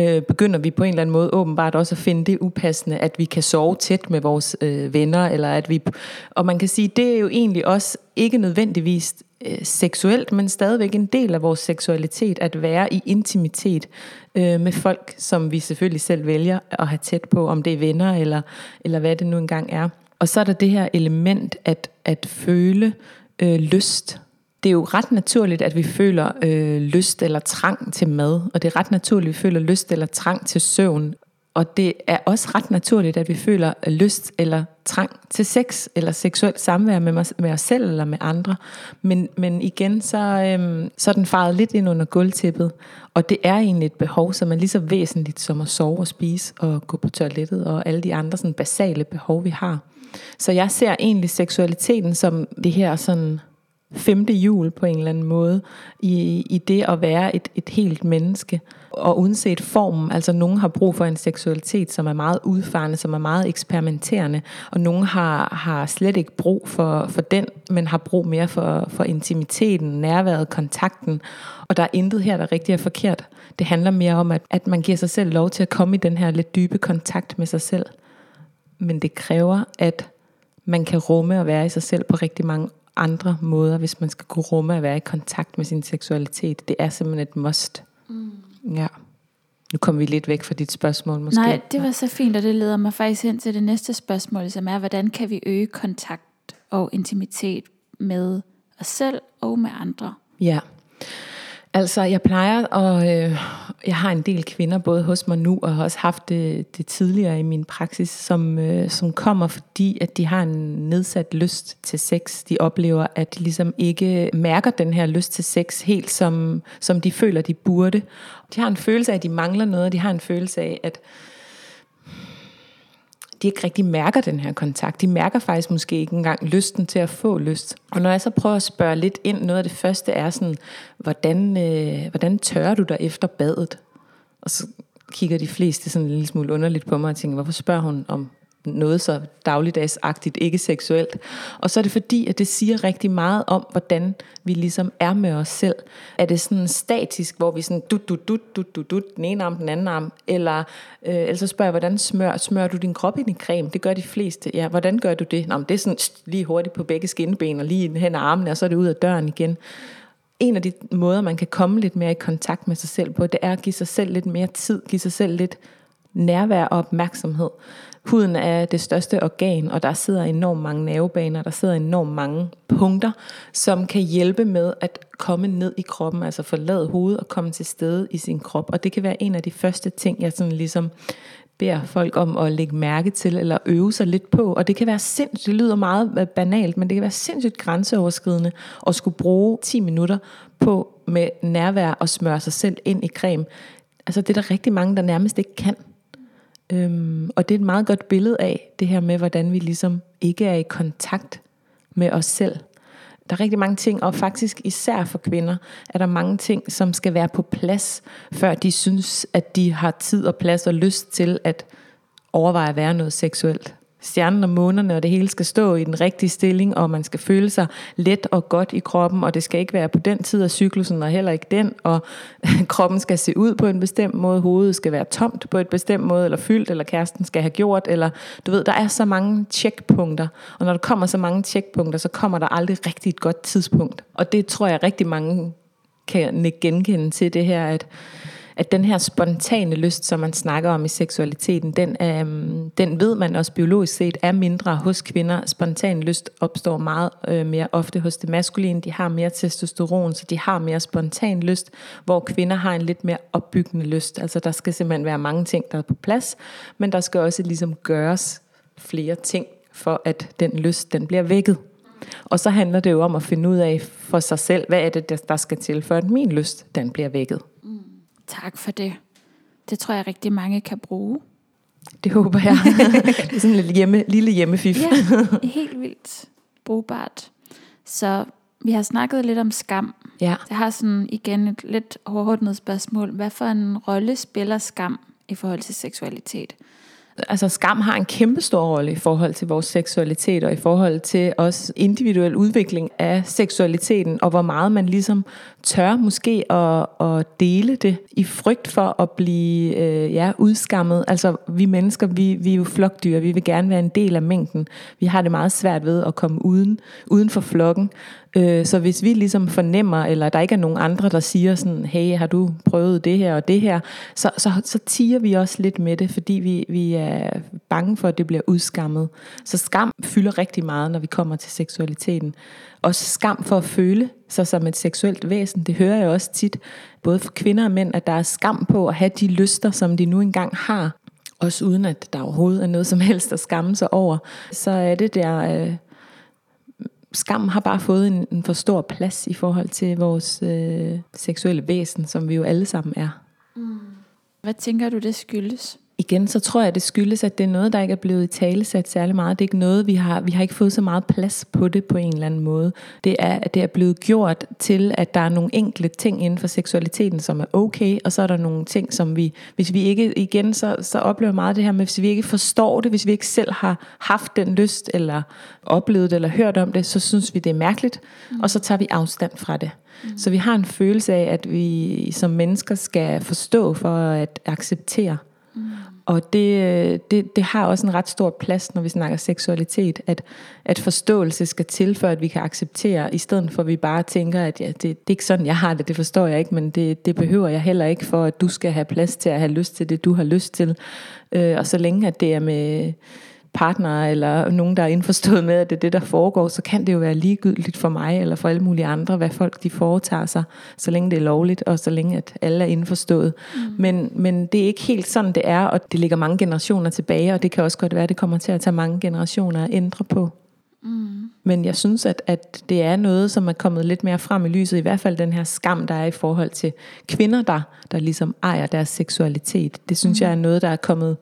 S1: øh, begynder vi på en eller anden måde åbenbart også at finde det upassende, at vi kan sove tæt med vores øh, venner, eller at vi, og man kan sige, det er jo egentlig også ikke nødvendigvis øh, seksuelt, men stadigvæk en del af vores seksualitet, at være i intimitet øh, med folk, som vi selvfølgelig selv vælger at have tæt på, om det er venner, eller, eller hvad det nu engang er. Og så er der det her element at, at føle øh, lyst det er jo ret naturligt, at vi føler øh, lyst eller trang til mad, og det er ret naturligt, at vi føler lyst eller trang til søvn. Og det er også ret naturligt, at vi føler øh, lyst eller trang til sex eller seksuelt samvær med, med os selv eller med andre. Men, men igen, så, øhm, så er den faret lidt ind under gulvtæppet. Og det er egentlig et behov, som er lige så væsentligt som at sove og spise og gå på toilettet og alle de andre sådan basale behov, vi har. Så jeg ser egentlig seksualiteten som det her sådan femte jul på en eller anden måde i, i det at være et, et helt menneske. Og uanset formen, altså nogen har brug for en seksualitet, som er meget udfarende, som er meget eksperimenterende, og nogen har, har slet ikke brug for, for den, men har brug mere for, for intimiteten, nærværet, kontakten. Og der er intet her, der rigtig er forkert. Det handler mere om, at, at man giver sig selv lov til at komme i den her lidt dybe kontakt med sig selv. Men det kræver, at man kan rumme og være i sig selv på rigtig mange andre måder, hvis man skal kunne rumme at være i kontakt med sin seksualitet. Det er simpelthen et must. Mm. Ja. Nu kommer vi lidt væk fra dit spørgsmål måske.
S2: Nej, det var så fint, og det leder mig faktisk hen til det næste spørgsmål, som er, hvordan kan vi øge kontakt og intimitet med os selv og med andre?
S1: Ja. Altså, jeg plejer, og øh, jeg har en del kvinder, både hos mig nu, og har også haft det, det tidligere i min praksis, som, øh, som kommer, fordi at de har en nedsat lyst til sex. De oplever, at de ligesom ikke mærker den her lyst til sex helt, som, som de føler, de burde. De har en følelse af, at de mangler noget, og de har en følelse af, at de ikke rigtig mærker den her kontakt. De mærker faktisk måske ikke engang lysten til at få lyst. Og når jeg så prøver at spørge lidt ind, noget af det første er sådan, hvordan, øh, hvordan tørrer du dig efter badet? Og så kigger de fleste sådan en lille smule underligt på mig og tænker, hvorfor spørger hun om noget så dagligdagsagtigt, ikke seksuelt. Og så er det fordi, at det siger rigtig meget om, hvordan vi ligesom er med os selv. Er det sådan statisk, hvor vi sådan dut, dut, dut, dut, dut, dut den ene arm, den anden arm, eller, øh, eller så spørger jeg, hvordan smør, smører du din krop ind i creme? Det gør de fleste. Ja, hvordan gør du det? Nå, men det er sådan lige hurtigt på begge skinben, og lige hen ad armene, og så er det ud af døren igen en af de måder, man kan komme lidt mere i kontakt med sig selv på, det er at give sig selv lidt mere tid, give sig selv lidt nærvær og opmærksomhed. Huden er det største organ, og der sidder enormt mange nervebaner, der sidder enormt mange punkter, som kan hjælpe med at komme ned i kroppen, altså forlade hovedet og komme til stede i sin krop. Og det kan være en af de første ting, jeg sådan ligesom beder folk om at lægge mærke til, eller øve sig lidt på. Og det kan være sindssygt, det lyder meget øh, banalt, men det kan være sindssygt grænseoverskridende at skulle bruge 10 minutter på med nærvær og smøre sig selv ind i creme. Altså det er der rigtig mange, der nærmest ikke kan. Øhm, og det er et meget godt billede af det her med, hvordan vi ligesom ikke er i kontakt med os selv. Der er rigtig mange ting, og faktisk især for kvinder, er der mange ting, som skal være på plads, før de synes, at de har tid og plads og lyst til at overveje at være noget seksuelt stjernen og månerne, og det hele skal stå i den rigtige stilling, og man skal føle sig let og godt i kroppen, og det skal ikke være på den tid af cyklusen, og heller ikke den, og <laughs> kroppen skal se ud på en bestemt måde, hovedet skal være tomt på et bestemt måde, eller fyldt, eller kæresten skal have gjort, eller du ved, der er så mange checkpunkter, og når der kommer så mange checkpunkter, så kommer der aldrig rigtig et godt tidspunkt. Og det tror jeg rigtig mange kan genkende til det her, at at den her spontane lyst, som man snakker om i seksualiteten, den, øhm, den ved man også biologisk set er mindre hos kvinder. Spontan lyst opstår meget øh, mere ofte hos det maskuline. De har mere testosteron, så de har mere spontan lyst, hvor kvinder har en lidt mere opbyggende lyst. Altså der skal simpelthen være mange ting, der er på plads, men der skal også ligesom gøres flere ting, for at den lyst, den bliver vækket. Og så handler det jo om at finde ud af for sig selv, hvad er det, der skal til, for at min lyst, den bliver vækket. Mm.
S2: Tak for det. Det tror jeg rigtig mange kan bruge.
S1: Det håber jeg. <laughs> det er sådan en hjemme, lille hjemmefif.
S2: ja, helt vildt brugbart. Så vi har snakket lidt om skam.
S1: Ja.
S2: Jeg har sådan igen et lidt overordnet spørgsmål. Hvad for en rolle spiller skam i forhold til seksualitet?
S1: Altså skam har en kæmpe stor rolle i forhold til vores seksualitet og i forhold til også individuel udvikling af seksualiteten og hvor meget man ligesom tør måske at, at dele det i frygt for at blive øh, ja, udskammet. Altså vi mennesker, vi, vi er jo flokdyr, vi vil gerne være en del af mængden. Vi har det meget svært ved at komme uden, uden for flokken. Øh, så hvis vi ligesom fornemmer, eller der ikke er nogen andre, der siger sådan, hey, har du prøvet det her og det her, så, så, så tiger vi også lidt med det, fordi vi, vi er bange for, at det bliver udskammet. Så skam fylder rigtig meget, når vi kommer til seksualiteten. Også skam for at føle sig som et seksuelt væsen. Det hører jeg også tit, både for kvinder og mænd, at der er skam på at have de lyster, som de nu engang har. Også uden at der overhovedet er noget som helst at skamme sig over. Så er det der... Øh, skam har bare fået en, en for stor plads i forhold til vores øh, seksuelle væsen, som vi jo alle sammen er. Mm.
S2: Hvad tænker du, det skyldes?
S1: Igen, så tror jeg, det skyldes, at det er noget, der ikke er blevet i tale sat særlig meget. Det er ikke noget, vi har, vi har ikke fået så meget plads på det på en eller anden måde. Det er, at det er blevet gjort til, at der er nogle enkle ting inden for seksualiteten, som er okay, og så er der nogle ting, som vi, hvis vi ikke, igen, så, så oplever meget det her med, hvis vi ikke forstår det, hvis vi ikke selv har haft den lyst, eller oplevet det, eller hørt om det, så synes vi, det er mærkeligt, mm. og så tager vi afstand fra det. Mm. Så vi har en følelse af, at vi som mennesker skal forstå for at acceptere. Mm. Og det, øh, det, det har også en ret stor plads, når vi snakker seksualitet, at, at forståelse skal til, for at vi kan acceptere, i stedet for at vi bare tænker, at ja, det, det er ikke sådan, jeg har det, det forstår jeg ikke, men det, det behøver jeg heller ikke, for at du skal have plads til at have lyst til det, du har lyst til. Øh, og så længe at det er med partner eller nogen, der er indforstået med, at det er det, der foregår, så kan det jo være ligegyldigt for mig eller for alle mulige andre, hvad folk de foretager sig, så længe det er lovligt, og så længe at alle er indforstået. Mm. Men, men det er ikke helt sådan, det er, og det ligger mange generationer tilbage, og det kan også godt være, at det kommer til at tage mange generationer at ændre på. Mm. Men jeg synes, at, at det er noget, som er kommet lidt mere frem i lyset, i hvert fald den her skam, der er i forhold til kvinder, der, der ligesom ejer deres seksualitet. Det synes mm. jeg er noget, der er kommet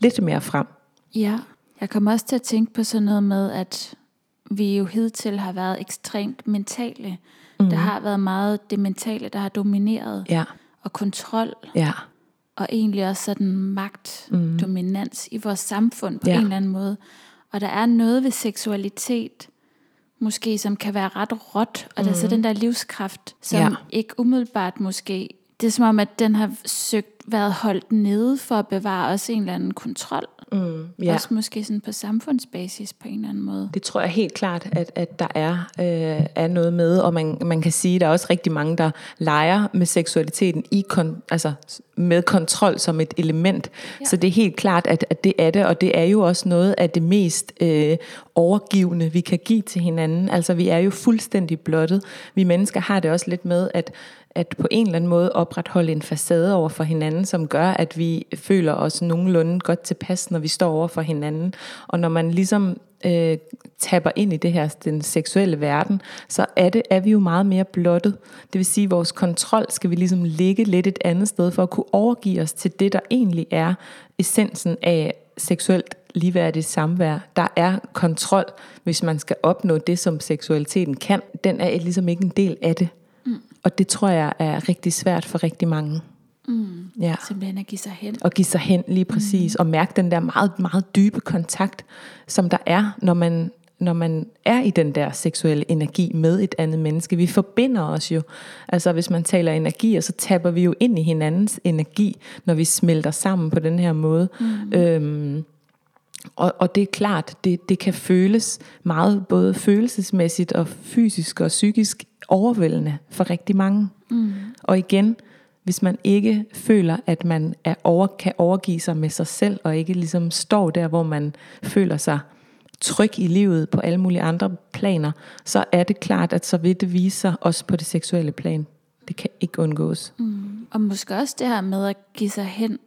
S1: lidt mere frem.
S2: Ja. Jeg kommer også til at tænke på sådan noget med, at vi jo hidtil har været ekstremt mentale. Mm. Der har været meget det mentale, der har domineret.
S1: Ja.
S2: Og kontrol.
S1: Ja.
S2: Og egentlig også sådan magt, mm. dominans i vores samfund på ja. en eller anden måde. Og der er noget ved seksualitet, måske som kan være ret råt. Og mm. der er så mm. den der livskraft, som ja. ikke umiddelbart måske... Det er som om, at den har søgt været holdt nede for at bevare også en eller anden kontrol. Mm, ja. Også måske sådan på samfundsbasis på en eller anden måde.
S1: Det tror jeg helt klart, at, at der er, øh, er noget med, og man, man kan sige, at der er også rigtig mange, der leger med seksualiteten i kon, altså med kontrol som et element. Ja. Så det er helt klart, at, at det er det, og det er jo også noget af det mest øh, overgivende, vi kan give til hinanden. Altså vi er jo fuldstændig blottet. Vi mennesker har det også lidt med, at at på en eller anden måde opretholde en facade over for hinanden, som gør, at vi føler os nogenlunde godt tilpas, når vi står over for hinanden. Og når man ligesom øh, tapper ind i det her, den seksuelle verden, så er, det, er vi jo meget mere blottet. Det vil sige, at vores kontrol skal vi ligesom ligge lidt et andet sted, for at kunne overgive os til det, der egentlig er essensen af seksuelt ligeværdigt samvær. Der er kontrol, hvis man skal opnå det, som seksualiteten kan. Den er ligesom ikke en del af det. Og det tror jeg er rigtig svært for rigtig mange.
S2: Mm. Ja. Simpelthen at give sig hen.
S1: Og give sig hen lige præcis. Mm. Og mærke den der meget, meget dybe kontakt, som der er, når man, når man er i den der seksuelle energi med et andet menneske. Vi forbinder os jo. Altså hvis man taler energi, så tapper vi jo ind i hinandens energi, når vi smelter sammen på den her måde. Mm. Øhm, og, og det er klart, det, det kan føles meget både følelsesmæssigt og fysisk og psykisk overvældende for rigtig mange. Mm. Og igen, hvis man ikke føler, at man er over, kan overgive sig med sig selv, og ikke ligesom står der, hvor man føler sig tryg i livet på alle mulige andre planer, så er det klart, at så vil det vise sig også på det seksuelle plan. Det kan ikke undgås.
S2: Mm. Og måske også det her med at give sig hen,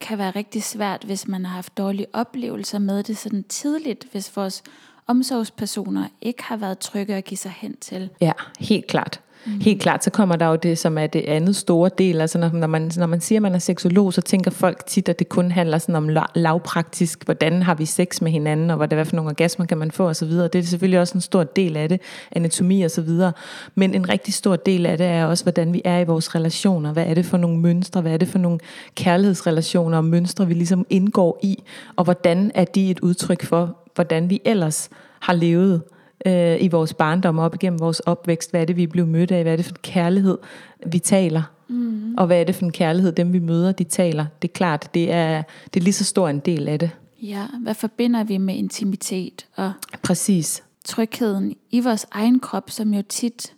S2: kan være rigtig svært, hvis man har haft dårlige oplevelser med det sådan tidligt, hvis vores omsorgspersoner ikke har været trygge at give sig hen til.
S1: Ja, helt klart. Mm. Helt klart, så kommer der jo det, som er det andet store del. Altså når, når, man, når man siger, at man er seksolog, så tænker folk tit, at det kun handler sådan om lavpraktisk, hvordan har vi sex med hinanden, og hvad, hvad for nogle orgasmer kan man få osv. Det er selvfølgelig også en stor del af det, anatomi og så videre. Men en rigtig stor del af det er også, hvordan vi er i vores relationer. Hvad er det for nogle mønstre, hvad er det for nogle kærlighedsrelationer og mønstre, vi ligesom indgår i, og hvordan er de et udtryk for, hvordan vi ellers har levet øh, i vores barndom op igennem vores opvækst. Hvad er det, vi blevet mødt af? Hvad er det for en kærlighed, vi taler? Mm. Og hvad er det for en kærlighed, dem vi møder, de taler? Det er klart, det er, det er lige så stor en del af det.
S2: Ja, hvad forbinder vi med intimitet og
S1: Præcis.
S2: trygheden i vores egen krop, som jo tit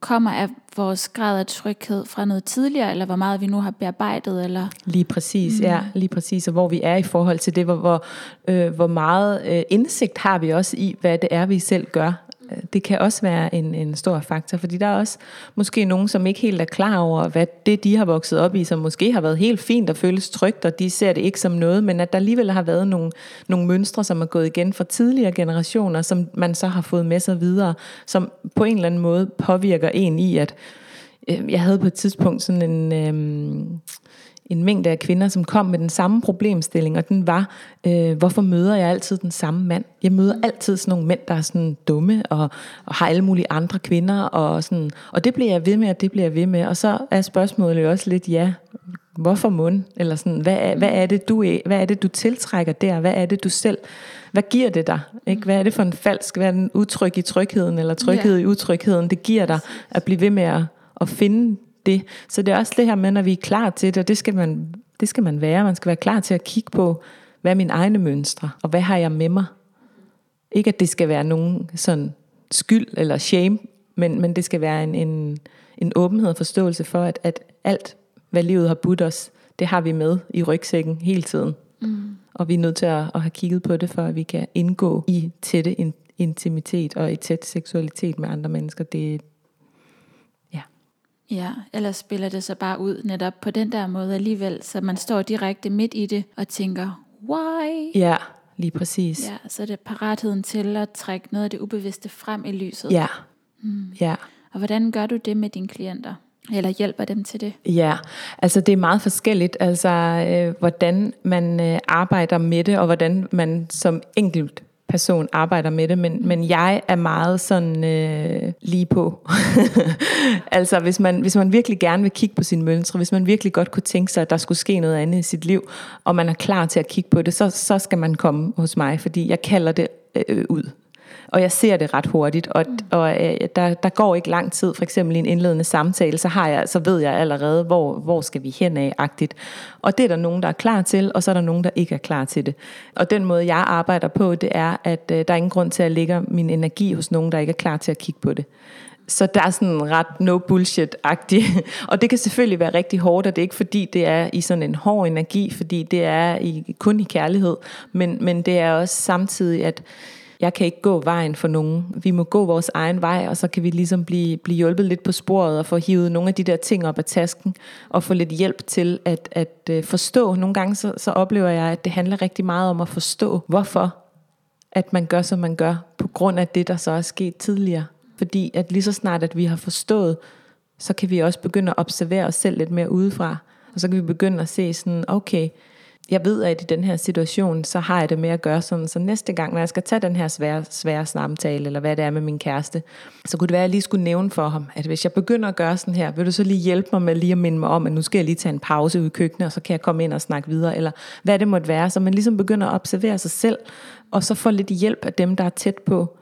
S2: kommer af vores grad af tryghed fra noget tidligere, eller hvor meget vi nu har bearbejdet? Eller?
S1: Lige præcis, mm. ja, lige præcis, og hvor vi er i forhold til det, hvor, hvor, øh, hvor meget øh, indsigt har vi også i, hvad det er, vi selv gør det kan også være en, en stor faktor, fordi der er også måske nogen, som ikke helt er klar over, hvad det de har vokset op i, som måske har været helt fint og føles trygt, og de ser det ikke som noget, men at der alligevel har været nogle, nogle mønstre, som er gået igen fra tidligere generationer, som man så har fået med sig videre, som på en eller anden måde påvirker en i, at øh, jeg havde på et tidspunkt sådan en... Øh, en mængde af kvinder, som kom med den samme problemstilling, og den var, øh, hvorfor møder jeg altid den samme mand? Jeg møder altid sådan nogle mænd, der er sådan dumme, og, og har alle mulige andre kvinder, og, sådan, og det bliver jeg ved med, og det bliver jeg ved med. Og så er spørgsmålet jo også lidt, ja, hvorfor mund? Eller sådan, hvad er, hvad er, det, du, hvad er det, du tiltrækker der? Hvad er det, du selv, hvad giver det dig? Ikke? Hvad er det for en falsk, hvad er den udtryk i trygheden, eller tryghed yeah. i utrygheden, det giver dig at blive ved med at, at finde det. Så det er også det her med, når vi er klar til det, og det skal man, det skal man være. Man skal være klar til at kigge på, hvad er mine egne mønstre, og hvad har jeg med mig? Ikke at det skal være nogen sådan skyld eller shame, men, men det skal være en, en, en åbenhed og forståelse for, at, at alt, hvad livet har budt os, det har vi med i rygsækken hele tiden. Mm. Og vi er nødt til at, at have kigget på det, for at vi kan indgå i tætte intimitet og i tæt seksualitet med andre mennesker. Det,
S2: Ja, ellers spiller det så bare ud netop på den der måde alligevel, så man står direkte midt i det og tænker, why?
S1: Ja, lige præcis.
S2: Ja, så er det paratheden til at trække noget af det ubevidste frem i lyset.
S1: Ja, mm. ja.
S2: Og hvordan gør du det med dine klienter? Eller hjælper dem til det?
S1: Ja, altså det er meget forskelligt, altså øh, hvordan man øh, arbejder med det, og hvordan man som enkelt person arbejder med det, men, men jeg er meget sådan øh, lige på. <laughs> altså hvis man, hvis man virkelig gerne vil kigge på sine mønstre, hvis man virkelig godt kunne tænke sig, at der skulle ske noget andet i sit liv, og man er klar til at kigge på det, så, så skal man komme hos mig, fordi jeg kalder det øh, ud. Og jeg ser det ret hurtigt, og, mm. og øh, der, der går ikke lang tid, for eksempel i en indledende samtale, så, har jeg, så ved jeg allerede, hvor, hvor skal vi hen af-agtigt. Og det er der nogen, der er klar til, og så er der nogen, der ikke er klar til det. Og den måde, jeg arbejder på, det er, at øh, der er ingen grund til at lægge min energi hos nogen, der ikke er klar til at kigge på det. Så der er sådan ret no bullshit-agtigt. <laughs> Og det kan selvfølgelig være rigtig hårdt, og det er ikke fordi, det er i sådan en hård energi, fordi det er i, kun i kærlighed. Men, men det er også samtidig, at jeg kan ikke gå vejen for nogen. Vi må gå vores egen vej, og så kan vi ligesom blive, blive hjulpet lidt på sporet og få hivet nogle af de der ting op af tasken, og få lidt hjælp til at, at øh, forstå. Nogle gange så, så oplever jeg, at det handler rigtig meget om at forstå, hvorfor at man gør, som man gør, på grund af det, der så er sket tidligere. Fordi at lige så snart, at vi har forstået, så kan vi også begynde at observere os selv lidt mere udefra. Og så kan vi begynde at se sådan, okay, jeg ved, at i den her situation, så har jeg det med at gøre sådan, så næste gang, når jeg skal tage den her svære, svære samtale, eller hvad det er med min kæreste, så kunne det være, at jeg lige skulle nævne for ham, at hvis jeg begynder at gøre sådan her, vil du så lige hjælpe mig med lige at minde mig om, at nu skal jeg lige tage en pause ud i køkkenet, og så kan jeg komme ind og snakke videre, eller hvad det måtte være, så man ligesom begynder at observere sig selv, og så får lidt hjælp af dem, der er tæt på,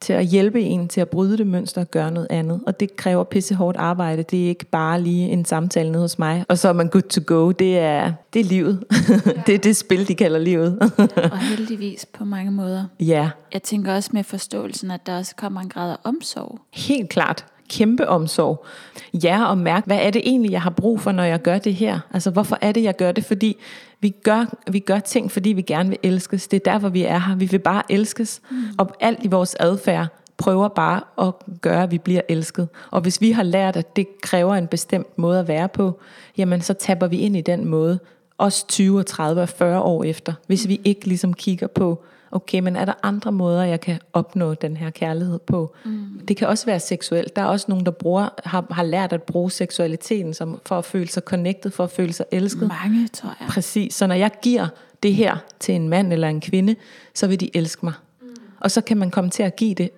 S1: til at hjælpe en til at bryde det mønster og gøre noget andet. Og det kræver pisse hårdt arbejde. Det er ikke bare lige en samtale nede hos mig, og så er man good to go. Det er, det er livet. Ja. <laughs> det er det spil, de kalder livet. <laughs>
S2: og heldigvis på mange måder.
S1: Ja.
S2: Jeg tænker også med forståelsen, at der også kommer en grad af omsorg.
S1: Helt klart kæmpe omsorg. Ja, og mærke, hvad er det egentlig, jeg har brug for, når jeg gør det her? Altså, hvorfor er det, jeg gør det? Fordi vi gør, vi gør ting, fordi vi gerne vil elskes. Det er derfor, vi er her. Vi vil bare elskes. Mm. Og alt i vores adfærd prøver bare at gøre, at vi bliver elsket. Og hvis vi har lært, at det kræver en bestemt måde at være på, jamen så tapper vi ind i den måde, også 20, 30 og 40 år efter, hvis vi ikke ligesom kigger på, okay, men er der andre måder, jeg kan opnå den her kærlighed på? Mm. Det kan også være seksuelt. Der er også nogen, der bruger, har, har lært at bruge seksualiteten som, for at føle sig connected, for at føle sig elsket.
S2: Mange, tror jeg.
S1: Præcis. Så når jeg giver det her til en mand eller en kvinde, så vil de elske mig. Mm. Og så kan man komme til at give det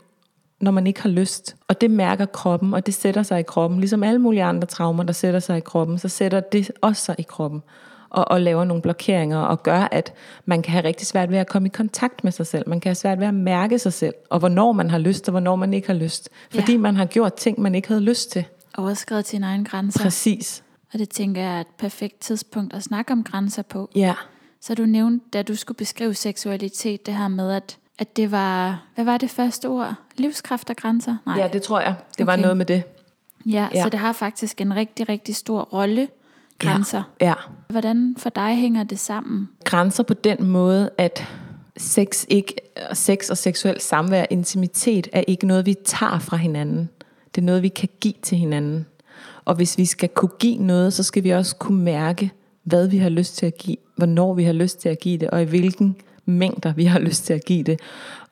S1: når man ikke har lyst. Og det mærker kroppen, og det sætter sig i kroppen. Ligesom alle mulige andre traumer, der sætter sig i kroppen, så sætter det også sig i kroppen. Og, og laver nogle blokeringer, og gør, at man kan have rigtig svært ved at komme i kontakt med sig selv. Man kan have svært ved at mærke sig selv, og hvornår man har lyst, og hvornår man ikke har lyst. Fordi ja. man har gjort ting, man ikke havde lyst til.
S2: Overskrevet sin egen grænser.
S1: Præcis.
S2: Og det tænker jeg er et perfekt tidspunkt at snakke om grænser på.
S1: Ja.
S2: Så du nævnte, da du skulle beskrive seksualitet, det her med, at at det var, hvad var det første ord? Livskraft og grænser?
S1: Nej. Ja, det tror jeg. Det okay. var noget med det.
S2: Ja, ja, så det har faktisk en rigtig, rigtig stor rolle, grænser.
S1: Ja. ja.
S2: Hvordan for dig hænger det sammen?
S1: Grænser på den måde, at sex, ikke, sex og seksuel samvær, intimitet, er ikke noget, vi tager fra hinanden. Det er noget, vi kan give til hinanden. Og hvis vi skal kunne give noget, så skal vi også kunne mærke, hvad vi har lyst til at give, hvornår vi har lyst til at give det, og i hvilken mængder, vi har lyst til at give det.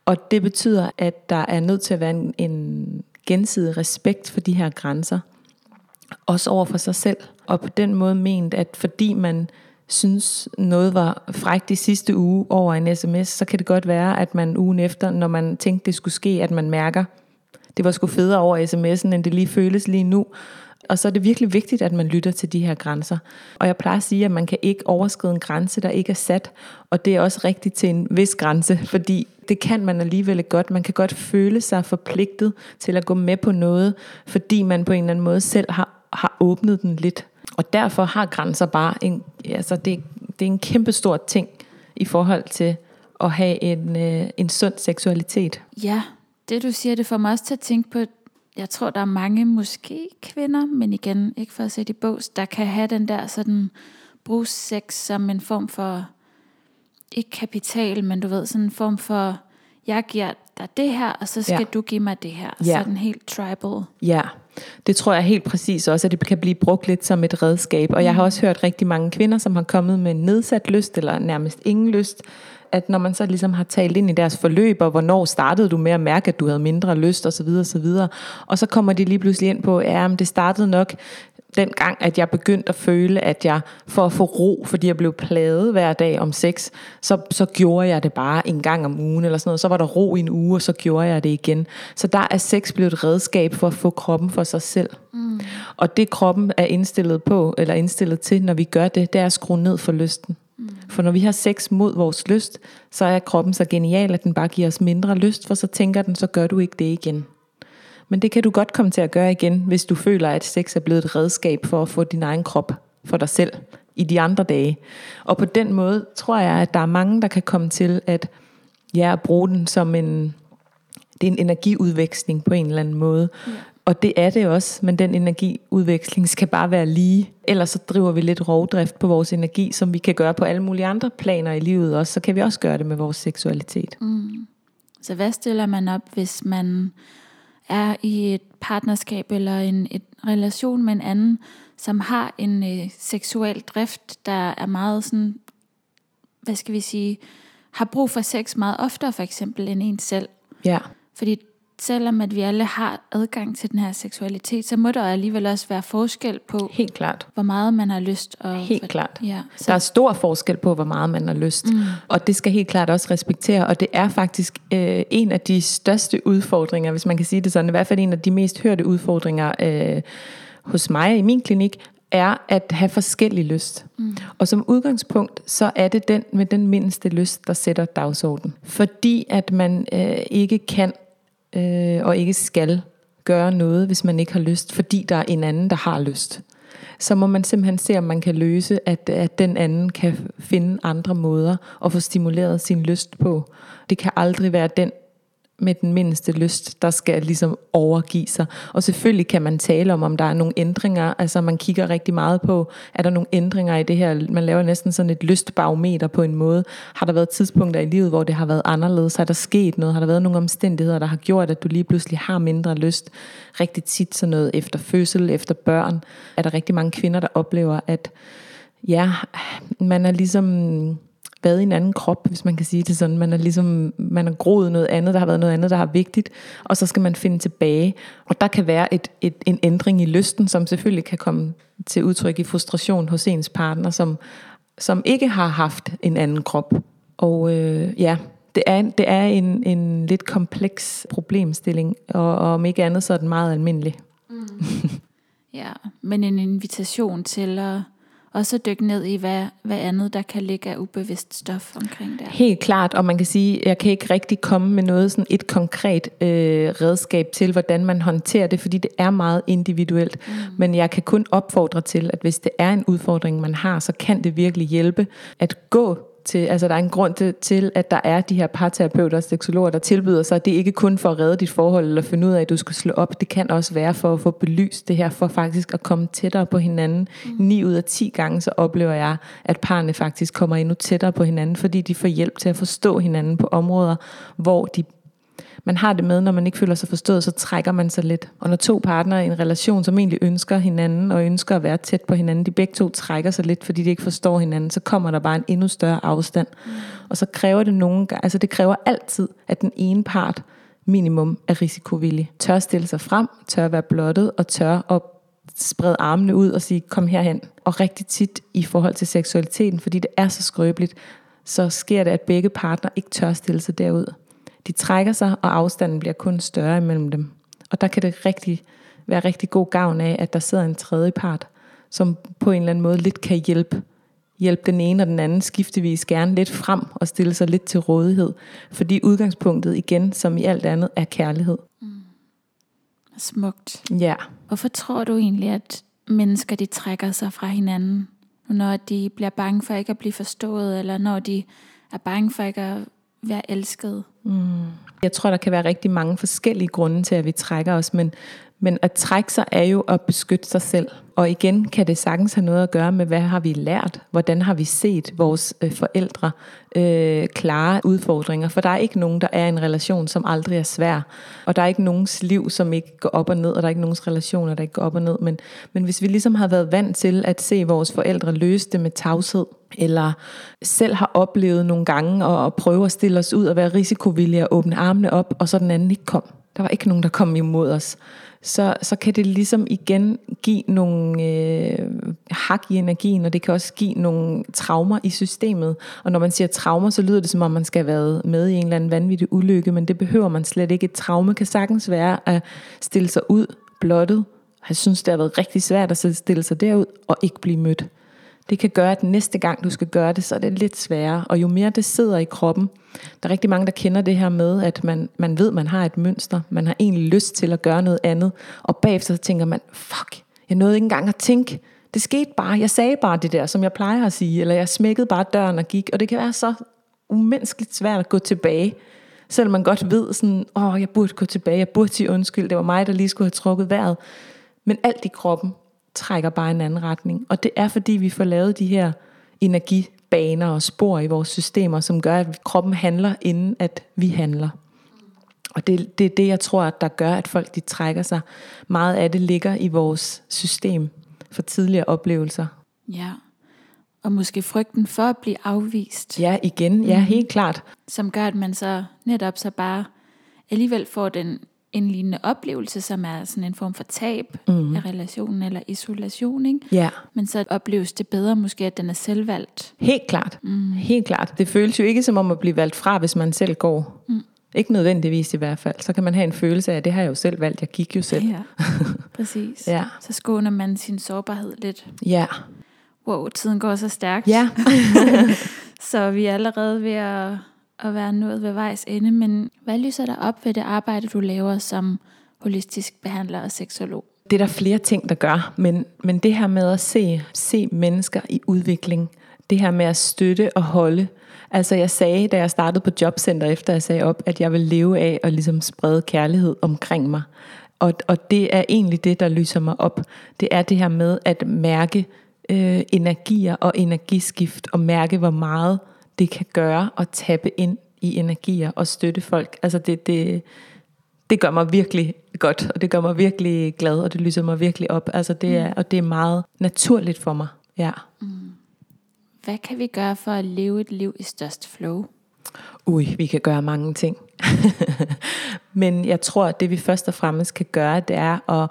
S1: Og det betyder, at der er nødt til at være en, en gensidig respekt for de her grænser. Også over for sig selv. Og på den måde ment, at fordi man synes noget var frækt i sidste uge over en sms, så kan det godt være, at man ugen efter, når man tænkte, det skulle ske, at man mærker, det var sgu federe over sms'en, end det lige føles lige nu. Og så er det virkelig vigtigt, at man lytter til de her grænser. Og jeg plejer at sige, at man kan ikke overskride en grænse, der ikke er sat. Og det er også rigtigt til en vis grænse, fordi det kan man alligevel godt. Man kan godt føle sig forpligtet til at gå med på noget, fordi man på en eller anden måde selv har, har åbnet den lidt. Og derfor har grænser bare en, altså det, det er en kæmpe stor ting i forhold til at have en, øh, en sund seksualitet.
S2: Ja, det du siger, det får mig også til at tænke på jeg tror, der er mange måske kvinder, men igen, ikke for at sætte i bås, der kan have den der sådan brugssex som en form for, ikke kapital, men du ved, sådan en form for, jeg giver dig det her, og så skal ja. du give mig det her. Ja. Sådan helt tribal.
S1: Ja, det tror jeg helt præcis også, at det kan blive brugt lidt som et redskab. Og jeg har mm. også hørt rigtig mange kvinder, som har kommet med nedsat lyst, eller nærmest ingen lyst, at når man så ligesom har talt ind i deres forløb, og hvornår startede du med at mærke, at du havde mindre lyst, osv. osv. Og så kommer de lige pludselig ind på, ja, men det startede nok den gang, at jeg begyndte at føle, at jeg for at få ro, fordi jeg blev plaget hver dag om sex, så, så gjorde jeg det bare en gang om ugen eller sådan noget. Så var der ro i en uge, og så gjorde jeg det igen. Så der er sex blevet et redskab for at få kroppen for sig selv. Mm. Og det kroppen er indstillet på, eller indstillet til, når vi gør det, det er at skrue ned for lysten. Mm. For når vi har sex mod vores lyst, så er kroppen så genial, at den bare giver os mindre lyst, for så tænker den, så gør du ikke det igen. Men det kan du godt komme til at gøre igen, hvis du føler, at sex er blevet et redskab for at få din egen krop for dig selv i de andre dage. Og på den måde tror jeg, at der er mange, der kan komme til at ja, bruge den som en, det er en energiudveksling på en eller anden måde. Ja. Og det er det også, men den energiudveksling skal bare være lige. Ellers så driver vi lidt rovdrift på vores energi, som vi kan gøre på alle mulige andre planer i livet også. Så kan vi også gøre det med vores seksualitet. Mm.
S2: Så hvad stiller man op, hvis man er i et partnerskab eller en et relation med en anden, som har en øh, seksuel drift, der er meget sådan, hvad skal vi sige, har brug for sex meget oftere for eksempel end en selv.
S1: Ja.
S2: Fordi selvom at vi alle har adgang til den her seksualitet, så må der alligevel også være forskel på,
S1: Helt klart.
S2: hvor meget man har lyst. Og
S1: helt for, klart. Ja, så. Der er stor forskel på, hvor meget man har lyst. Mm. Og det skal helt klart også respektere. Og det er faktisk øh, en af de største udfordringer, hvis man kan sige det sådan, i hvert fald en af de mest hørte udfordringer øh, hos mig i min klinik, er at have forskellig lyst. Mm. Og som udgangspunkt, så er det den med den mindste lyst, der sætter dagsordenen. Fordi at man øh, ikke kan øh, og ikke skal gøre noget, hvis man ikke har lyst, fordi der er en anden, der har lyst. Så må man simpelthen se, om man kan løse, at, at den anden kan finde andre måder at få stimuleret sin lyst på. Det kan aldrig være den, med den mindste lyst, der skal ligesom overgive sig. Og selvfølgelig kan man tale om, om der er nogle ændringer. Altså man kigger rigtig meget på, er der nogle ændringer i det her? Man laver næsten sådan et lystbarometer på en måde. Har der været tidspunkter i livet, hvor det har været anderledes? Har der sket noget? Har der været nogle omstændigheder, der har gjort, at du lige pludselig har mindre lyst? Rigtig tit sådan noget efter fødsel, efter børn. Er der rigtig mange kvinder, der oplever, at ja, man er ligesom været i en anden krop, hvis man kan sige det sådan. Man er ligesom, man er groet noget andet, der har været noget andet, der har vigtigt, og så skal man finde tilbage. Og der kan være et, et, en ændring i lysten, som selvfølgelig kan komme til udtryk i frustration hos ens partner, som, som ikke har haft en anden krop. Og øh, ja, det er, det er en, en lidt kompleks problemstilling, og, og om ikke andet, så er den meget almindelig. Mm.
S2: ja, men en invitation til at også dykke ned i, hvad, hvad andet der kan ligge af ubevidst stof omkring det.
S1: Helt klart, og man kan sige, jeg kan ikke rigtig komme med noget sådan et konkret øh, redskab til, hvordan man håndterer det, fordi det er meget individuelt. Mm. Men jeg kan kun opfordre til, at hvis det er en udfordring, man har, så kan det virkelig hjælpe at gå til, altså der er en grund til, at der er de her parterapeuter og seksologer, der tilbyder sig, det er ikke kun for at redde dit forhold, eller finde ud af, at du skal slå op, det kan også være for at få belyst det her, for faktisk at komme tættere på hinanden. Mm. 9 ud af 10 gange, så oplever jeg, at parerne faktisk kommer endnu tættere på hinanden, fordi de får hjælp til at forstå hinanden på områder, hvor de man har det med, når man ikke føler sig forstået, så trækker man sig lidt. Og når to partnere i en relation, som egentlig ønsker hinanden, og ønsker at være tæt på hinanden, de begge to trækker sig lidt, fordi de ikke forstår hinanden, så kommer der bare en endnu større afstand. Mm. Og så kræver det nogle gange, altså det kræver altid, at den ene part minimum er risikovillig. Tør stille sig frem, tør være blottet, og tør at sprede armene ud og sige, kom herhen. Og rigtig tit i forhold til seksualiteten, fordi det er så skrøbeligt, så sker det, at begge partner ikke tør stille sig derud. De trækker sig, og afstanden bliver kun større imellem dem. Og der kan det rigtig, være rigtig god gavn af, at der sidder en tredje part, som på en eller anden måde lidt kan hjælpe hjælpe den ene og den anden skiftevis gerne lidt frem og stille sig lidt til rådighed. Fordi udgangspunktet igen, som i alt andet, er kærlighed. Mm.
S2: Smukt.
S1: Ja.
S2: Hvorfor tror du egentlig, at mennesker de trækker sig fra hinanden, når de bliver bange for ikke at blive forstået, eller når de er bange for ikke at være elsket? Mm.
S1: Jeg tror, der kan være rigtig mange forskellige grunde til, at vi trækker os, men, men at trække sig er jo at beskytte sig selv. Og igen kan det sagtens have noget at gøre med, hvad har vi lært? Hvordan har vi set vores øh, forældre øh, klare udfordringer? For der er ikke nogen, der er i en relation, som aldrig er svær. Og der er ikke nogens liv, som ikke går op og ned, og der er ikke nogens relationer, der ikke går op og ned. Men, men hvis vi ligesom har været vant til at se vores forældre løse det med tavshed, eller selv har oplevet nogle gange at prøve at stille os ud og være risikovillige og åbne armene op, og så den anden ikke kom. Der var ikke nogen, der kom imod os så, så kan det ligesom igen give nogle øh, hak i energien, og det kan også give nogle traumer i systemet. Og når man siger traumer, så lyder det som om, man skal have været med i en eller anden vanvittig ulykke, men det behøver man slet ikke. Et traume kan sagtens være at stille sig ud blottet. Jeg synes, det har været rigtig svært at stille sig derud og ikke blive mødt. Det kan gøre, at næste gang du skal gøre det, så er det lidt sværere. Og jo mere det sidder i kroppen, der er rigtig mange, der kender det her med, at man, man ved, man har et mønster. Man har egentlig lyst til at gøre noget andet. Og bagefter så tænker man, fuck, jeg nåede ikke engang at tænke. Det skete bare. Jeg sagde bare det der, som jeg plejer at sige. Eller jeg smækkede bare døren og gik. Og det kan være så umenneskeligt svært at gå tilbage. Selvom man godt ved sådan, åh, jeg burde gå tilbage. Jeg burde sige undskyld. Det var mig, der lige skulle have trukket vejret. Men alt i kroppen trækker bare en anden retning. Og det er fordi, vi får lavet de her energibaner og spor i vores systemer, som gør, at kroppen handler, inden at vi handler. Og det, det er det, jeg tror, at der gør, at folk de trækker sig. Meget af det ligger i vores system for tidligere oplevelser.
S2: Ja, og måske frygten for at blive afvist.
S1: Ja, igen, ja, mhm. helt klart.
S2: Som gør, at man så netop så bare alligevel får den en lignende oplevelse, som er sådan en form for tab mm. af relationen eller isolation. Ikke?
S1: Ja.
S2: Men så opleves det bedre måske, at den er selvvalgt.
S1: Helt klart. Mm. Helt klart. Det føles jo ikke som om at blive valgt fra, hvis man selv går. Mm. Ikke nødvendigvis i hvert fald. Så kan man have en følelse af, at det har jeg jo selv valgt. Jeg gik jo selv.
S2: Ja, <laughs> præcis.
S1: ja.
S2: Så skåner man sin sårbarhed lidt.
S1: Ja.
S2: Wow, tiden går så stærkt.
S1: Ja. <laughs> <laughs>
S2: så vi er allerede ved at at være nået ved vejs ende, men hvad lyser der op ved det arbejde, du laver som holistisk behandler og seksolog?
S1: Det er der flere ting, der gør, men, men det her med at se, se mennesker i udvikling, det her med at støtte og holde. Altså jeg sagde, da jeg startede på jobcenter, efter jeg sagde op, at jeg vil leve af at ligesom sprede kærlighed omkring mig. Og, og det er egentlig det, der lyser mig op. Det er det her med at mærke øh, energier og energiskift, og mærke, hvor meget det kan gøre at tappe ind i energier og støtte folk. Altså det, det, det gør mig virkelig godt, og det gør mig virkelig glad, og det lyser mig virkelig op. Altså det er, mm. Og det er meget naturligt for mig. Ja. Mm.
S2: Hvad kan vi gøre for at leve et liv i størst flow?
S1: Ui, vi kan gøre mange ting. <laughs> Men jeg tror, at det vi først og fremmest kan gøre, det er at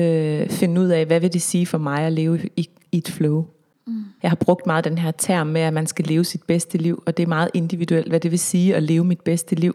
S1: øh, finde ud af, hvad vil det sige for mig at leve i, i et flow. Mm. Jeg har brugt meget den her term med, at man skal leve sit bedste liv, og det er meget individuelt, hvad det vil sige at leve mit bedste liv.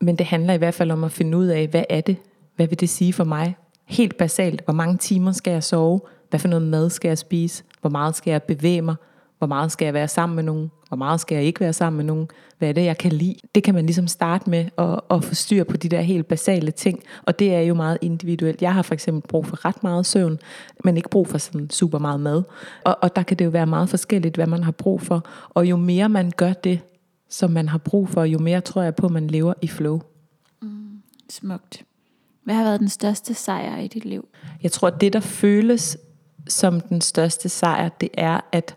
S1: Men det handler i hvert fald om at finde ud af, hvad er det? Hvad vil det sige for mig? Helt basalt, hvor mange timer skal jeg sove? Hvad for noget mad skal jeg spise? Hvor meget skal jeg bevæge mig? Hvor meget skal jeg være sammen med nogen? Hvor meget skal jeg ikke være sammen med nogen? Hvad er det, jeg kan lide? Det kan man ligesom starte med at, at få styr på de der helt basale ting. Og det er jo meget individuelt. Jeg har for eksempel brug for ret meget søvn, men ikke brug for sådan super meget mad. Og, og der kan det jo være meget forskelligt, hvad man har brug for. Og jo mere man gør det, som man har brug for, jo mere tror jeg på, at man lever i flow.
S2: Mm, smukt. Hvad har været den største sejr i dit liv?
S1: Jeg tror, at det, der føles som den største sejr, det er, at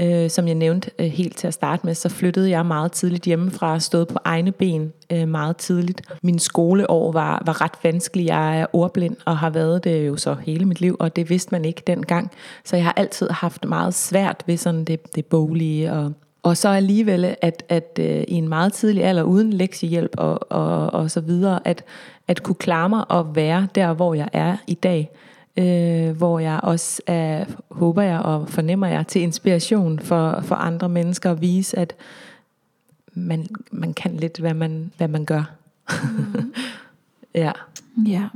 S1: øh, som jeg nævnte øh, helt til at starte med, så flyttede jeg meget tidligt hjemmefra og stod på egne ben øh, meget tidligt. Min skoleår var, var ret vanskelig. Jeg er ordblind og har været det jo så hele mit liv, og det vidste man ikke dengang. Så jeg har altid haft meget svært ved sådan det, det boglige og og så alligevel, at, at øh, i en meget tidlig alder, uden lektiehjælp og, og, og så videre, at, at kunne klare mig og være der, hvor jeg er i dag øh, hvor jeg også er, håber jeg og fornemmer jeg til inspiration for, for andre mennesker at vise, at man, man kan lidt, hvad man, hvad man gør. Mm. <laughs> ja.
S2: Ja.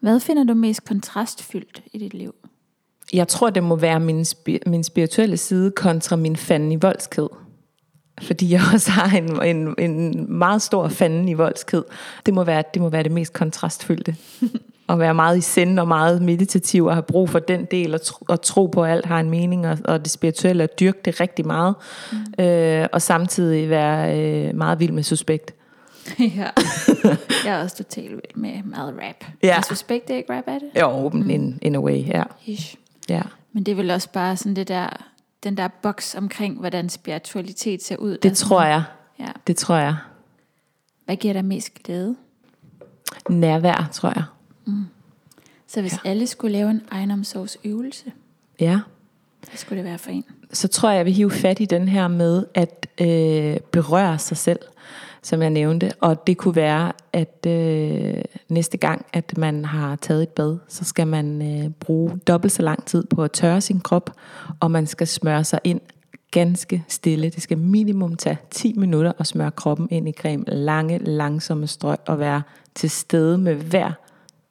S2: Hvad finder du mest kontrastfyldt i dit liv?
S1: Jeg tror, det må være min, min spirituelle side kontra min fanden i voldsked. Fordi jeg også har en, en, en meget stor fanden i voldsked. Det må være det, må være det mest kontrastfyldte. <laughs> at være meget i sind og meget meditativ og have brug for den del og, tro, og tro på, at alt har en mening og, og det spirituelle og dyrke det rigtig meget. Mm. Øh, og samtidig være øh, meget vild med suspekt. <laughs>
S2: ja, <laughs> jeg er også totalt vild med meget rap.
S1: Ja.
S2: Er suspekt det ikke rap, er det?
S1: Jo, mm. in, in a way, ja.
S2: Ish.
S1: ja.
S2: Men det er vel også bare sådan det der, den der boks omkring, hvordan spiritualitet ser ud.
S1: Det tror jeg.
S2: Ja.
S1: Det tror jeg.
S2: Hvad giver dig mest glæde?
S1: Nærvær, tror jeg.
S2: Mm. Så hvis ja. alle skulle lave en egenomsorgsøvelse,
S1: ja.
S2: hvad skulle det være for en?
S1: Så tror jeg, jeg vil hive fat i den her med at øh, berøre sig selv, som jeg nævnte. Og det kunne være, at øh, næste gang, at man har taget et bad, så skal man øh, bruge dobbelt så lang tid på at tørre sin krop, og man skal smøre sig ind ganske stille. Det skal minimum tage 10 minutter at smøre kroppen ind i creme. Lange, langsomme strøg og være til stede med hver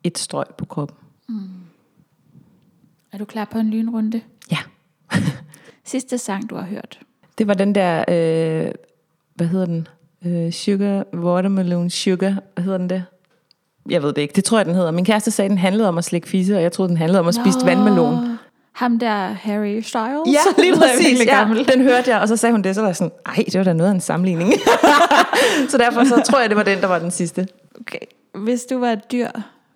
S1: et strøg på kroppen. Mm.
S2: Er du klar på en lynrunde?
S1: Ja. <laughs>
S2: Sidste sang, du har hørt?
S1: Det var den der, øh, hvad hedder den? Øh, sugar, Watermelon Sugar, hvad hedder den det? Jeg ved det ikke, det tror jeg, den hedder. Min kæreste sagde, den handlede om at slikke fisse, og jeg troede, den handlede om at spise vandmelon.
S2: Ham der Harry Styles?
S1: Ja, <laughs> lige præcis. Ja, den hørte jeg, og så sagde hun det, så var jeg sådan, ej, det var da noget af en sammenligning. <laughs> så derfor så tror jeg, det var den, der var den sidste.
S2: Okay. Hvis du var et dyr,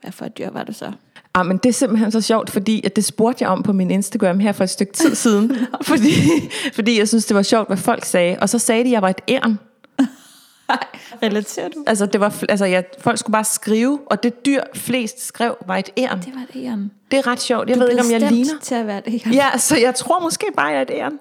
S2: hvad for et dyr var du så?
S1: Ah, men det er simpelthen så sjovt, fordi at det spurgte jeg om på min Instagram her for et stykke tid siden. <laughs> fordi, fordi jeg synes, det var sjovt, hvad folk sagde. Og så sagde de, at jeg var et æren. <laughs>
S2: Relaterer du?
S1: Altså, det var, altså jeg, folk skulle bare skrive, og det dyr flest skrev var et æren.
S2: Det var et æren.
S1: Det er ret sjovt. Jeg du ved ikke, om jeg ligner.
S2: til at være et æren.
S1: Ja, så jeg tror måske bare, jeg er et æren.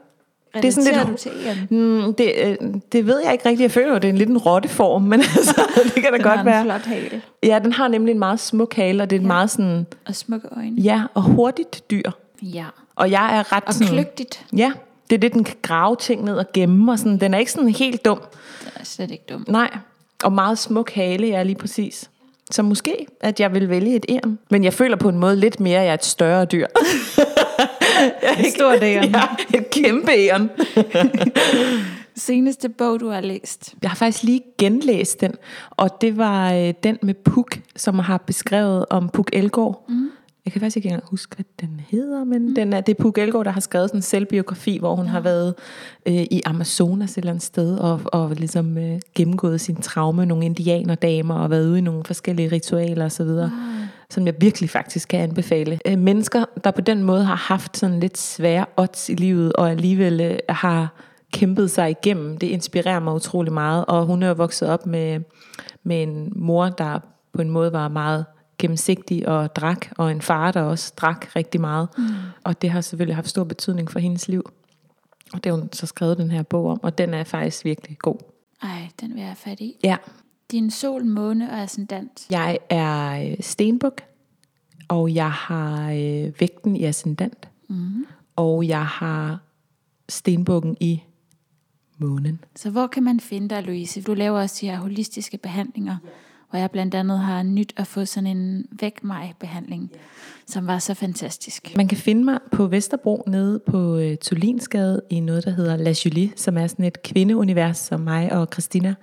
S2: Det er sådan lidt, du til
S1: mm, det, øh, det ved jeg ikke rigtigt. Jeg føler jo, det er en lidt en rotteform, men <laughs> altså, det kan da
S2: den
S1: godt være.
S2: Den har en flot hale.
S1: Ja, den har nemlig en meget smuk hale, og det er ja. meget sådan...
S2: Og smukke øjne.
S1: Ja, og hurtigt dyr.
S2: Ja.
S1: Og jeg er ret
S2: og
S1: sådan...
S2: kløgtigt.
S1: Ja, det er det, den kan grave ting ned og gemme, og sådan. Den er ikke sådan helt dum.
S2: Den er slet ikke dum.
S1: Nej, og meget smuk hale, ja, lige præcis. Så måske, at jeg vil vælge et æren. Men jeg føler på en måde lidt mere, at jeg er et større dyr. <laughs>
S2: et stort æren. <laughs>
S1: Ja, et kæmpe æren. <laughs>
S2: Seneste bog, du har læst?
S1: Jeg har faktisk lige genlæst den, og det var øh, den med Puk, som har beskrevet om Puk Elgård. Mm. Jeg kan faktisk ikke engang huske, hvad den hedder, men mm. den er, det er Puk Elgård, der har skrevet sådan en selvbiografi, hvor hun ja. har været øh, i Amazonas et eller andet sted, og, og ligesom øh, gennemgået sin traume nogle indianerdamer, og været ude i nogle forskellige ritualer osv., wow. Som jeg virkelig faktisk kan anbefale. Øh, mennesker, der på den måde har haft sådan lidt svære odds i livet, og alligevel øh, har kæmpet sig igennem, det inspirerer mig utrolig meget, og hun er jo vokset op med, med en mor, der på en måde var meget gennemsigtig og drak, og en far, der også drak rigtig meget. Mm. Og det har selvfølgelig haft stor betydning for hendes liv. Og det har hun så skrevet den her bog om, og den er faktisk virkelig god.
S2: Ej, den vil jeg have fat i.
S1: Ja,
S2: Din sol, måne og ascendant.
S1: jeg er øh, stenbuk, og jeg har øh, vægten i ascendant,
S2: Mm.
S1: og jeg har stenbukken i månen.
S2: Så hvor kan man finde dig, Louise? Du laver også de her holistiske behandlinger, hvor jeg blandt andet har nyt at få sådan en væk mig behandling, som var så fantastisk.
S1: Man kan finde mig på Vesterbro nede på øh, Tulinsgade i noget, der hedder La Julie, som er sådan et kvindeunivers, som mig og Christina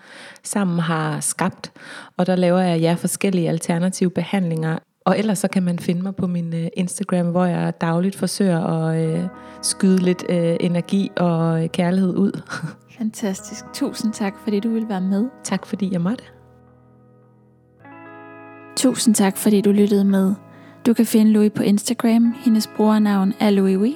S1: sammen har skabt. Og der laver jeg ja, forskellige alternative behandlinger. Og ellers så kan man finde mig på min øh, Instagram, hvor jeg dagligt forsøger at øh, skyde lidt øh, energi og øh, kærlighed ud. <laughs>
S2: Fantastisk. Tusind tak, fordi du ville være med.
S1: tak fordi jeg måtte.
S2: Tusind tak, fordi du lyttede med. Du kan finde Louis på Instagram. Hendes brugernavn er Louis Wee.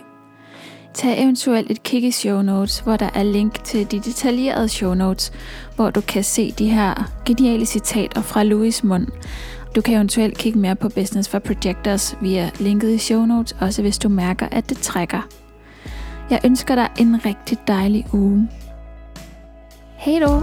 S2: Tag eventuelt et kig i show notes, hvor der er link til de detaljerede show notes, hvor du kan se de her geniale citater fra Louis mund. Du kan eventuelt kigge mere på Business for Projectors via linket i show notes, også hvis du mærker, at det trækker. Jeg ønsker dig en rigtig dejlig uge. Hej då!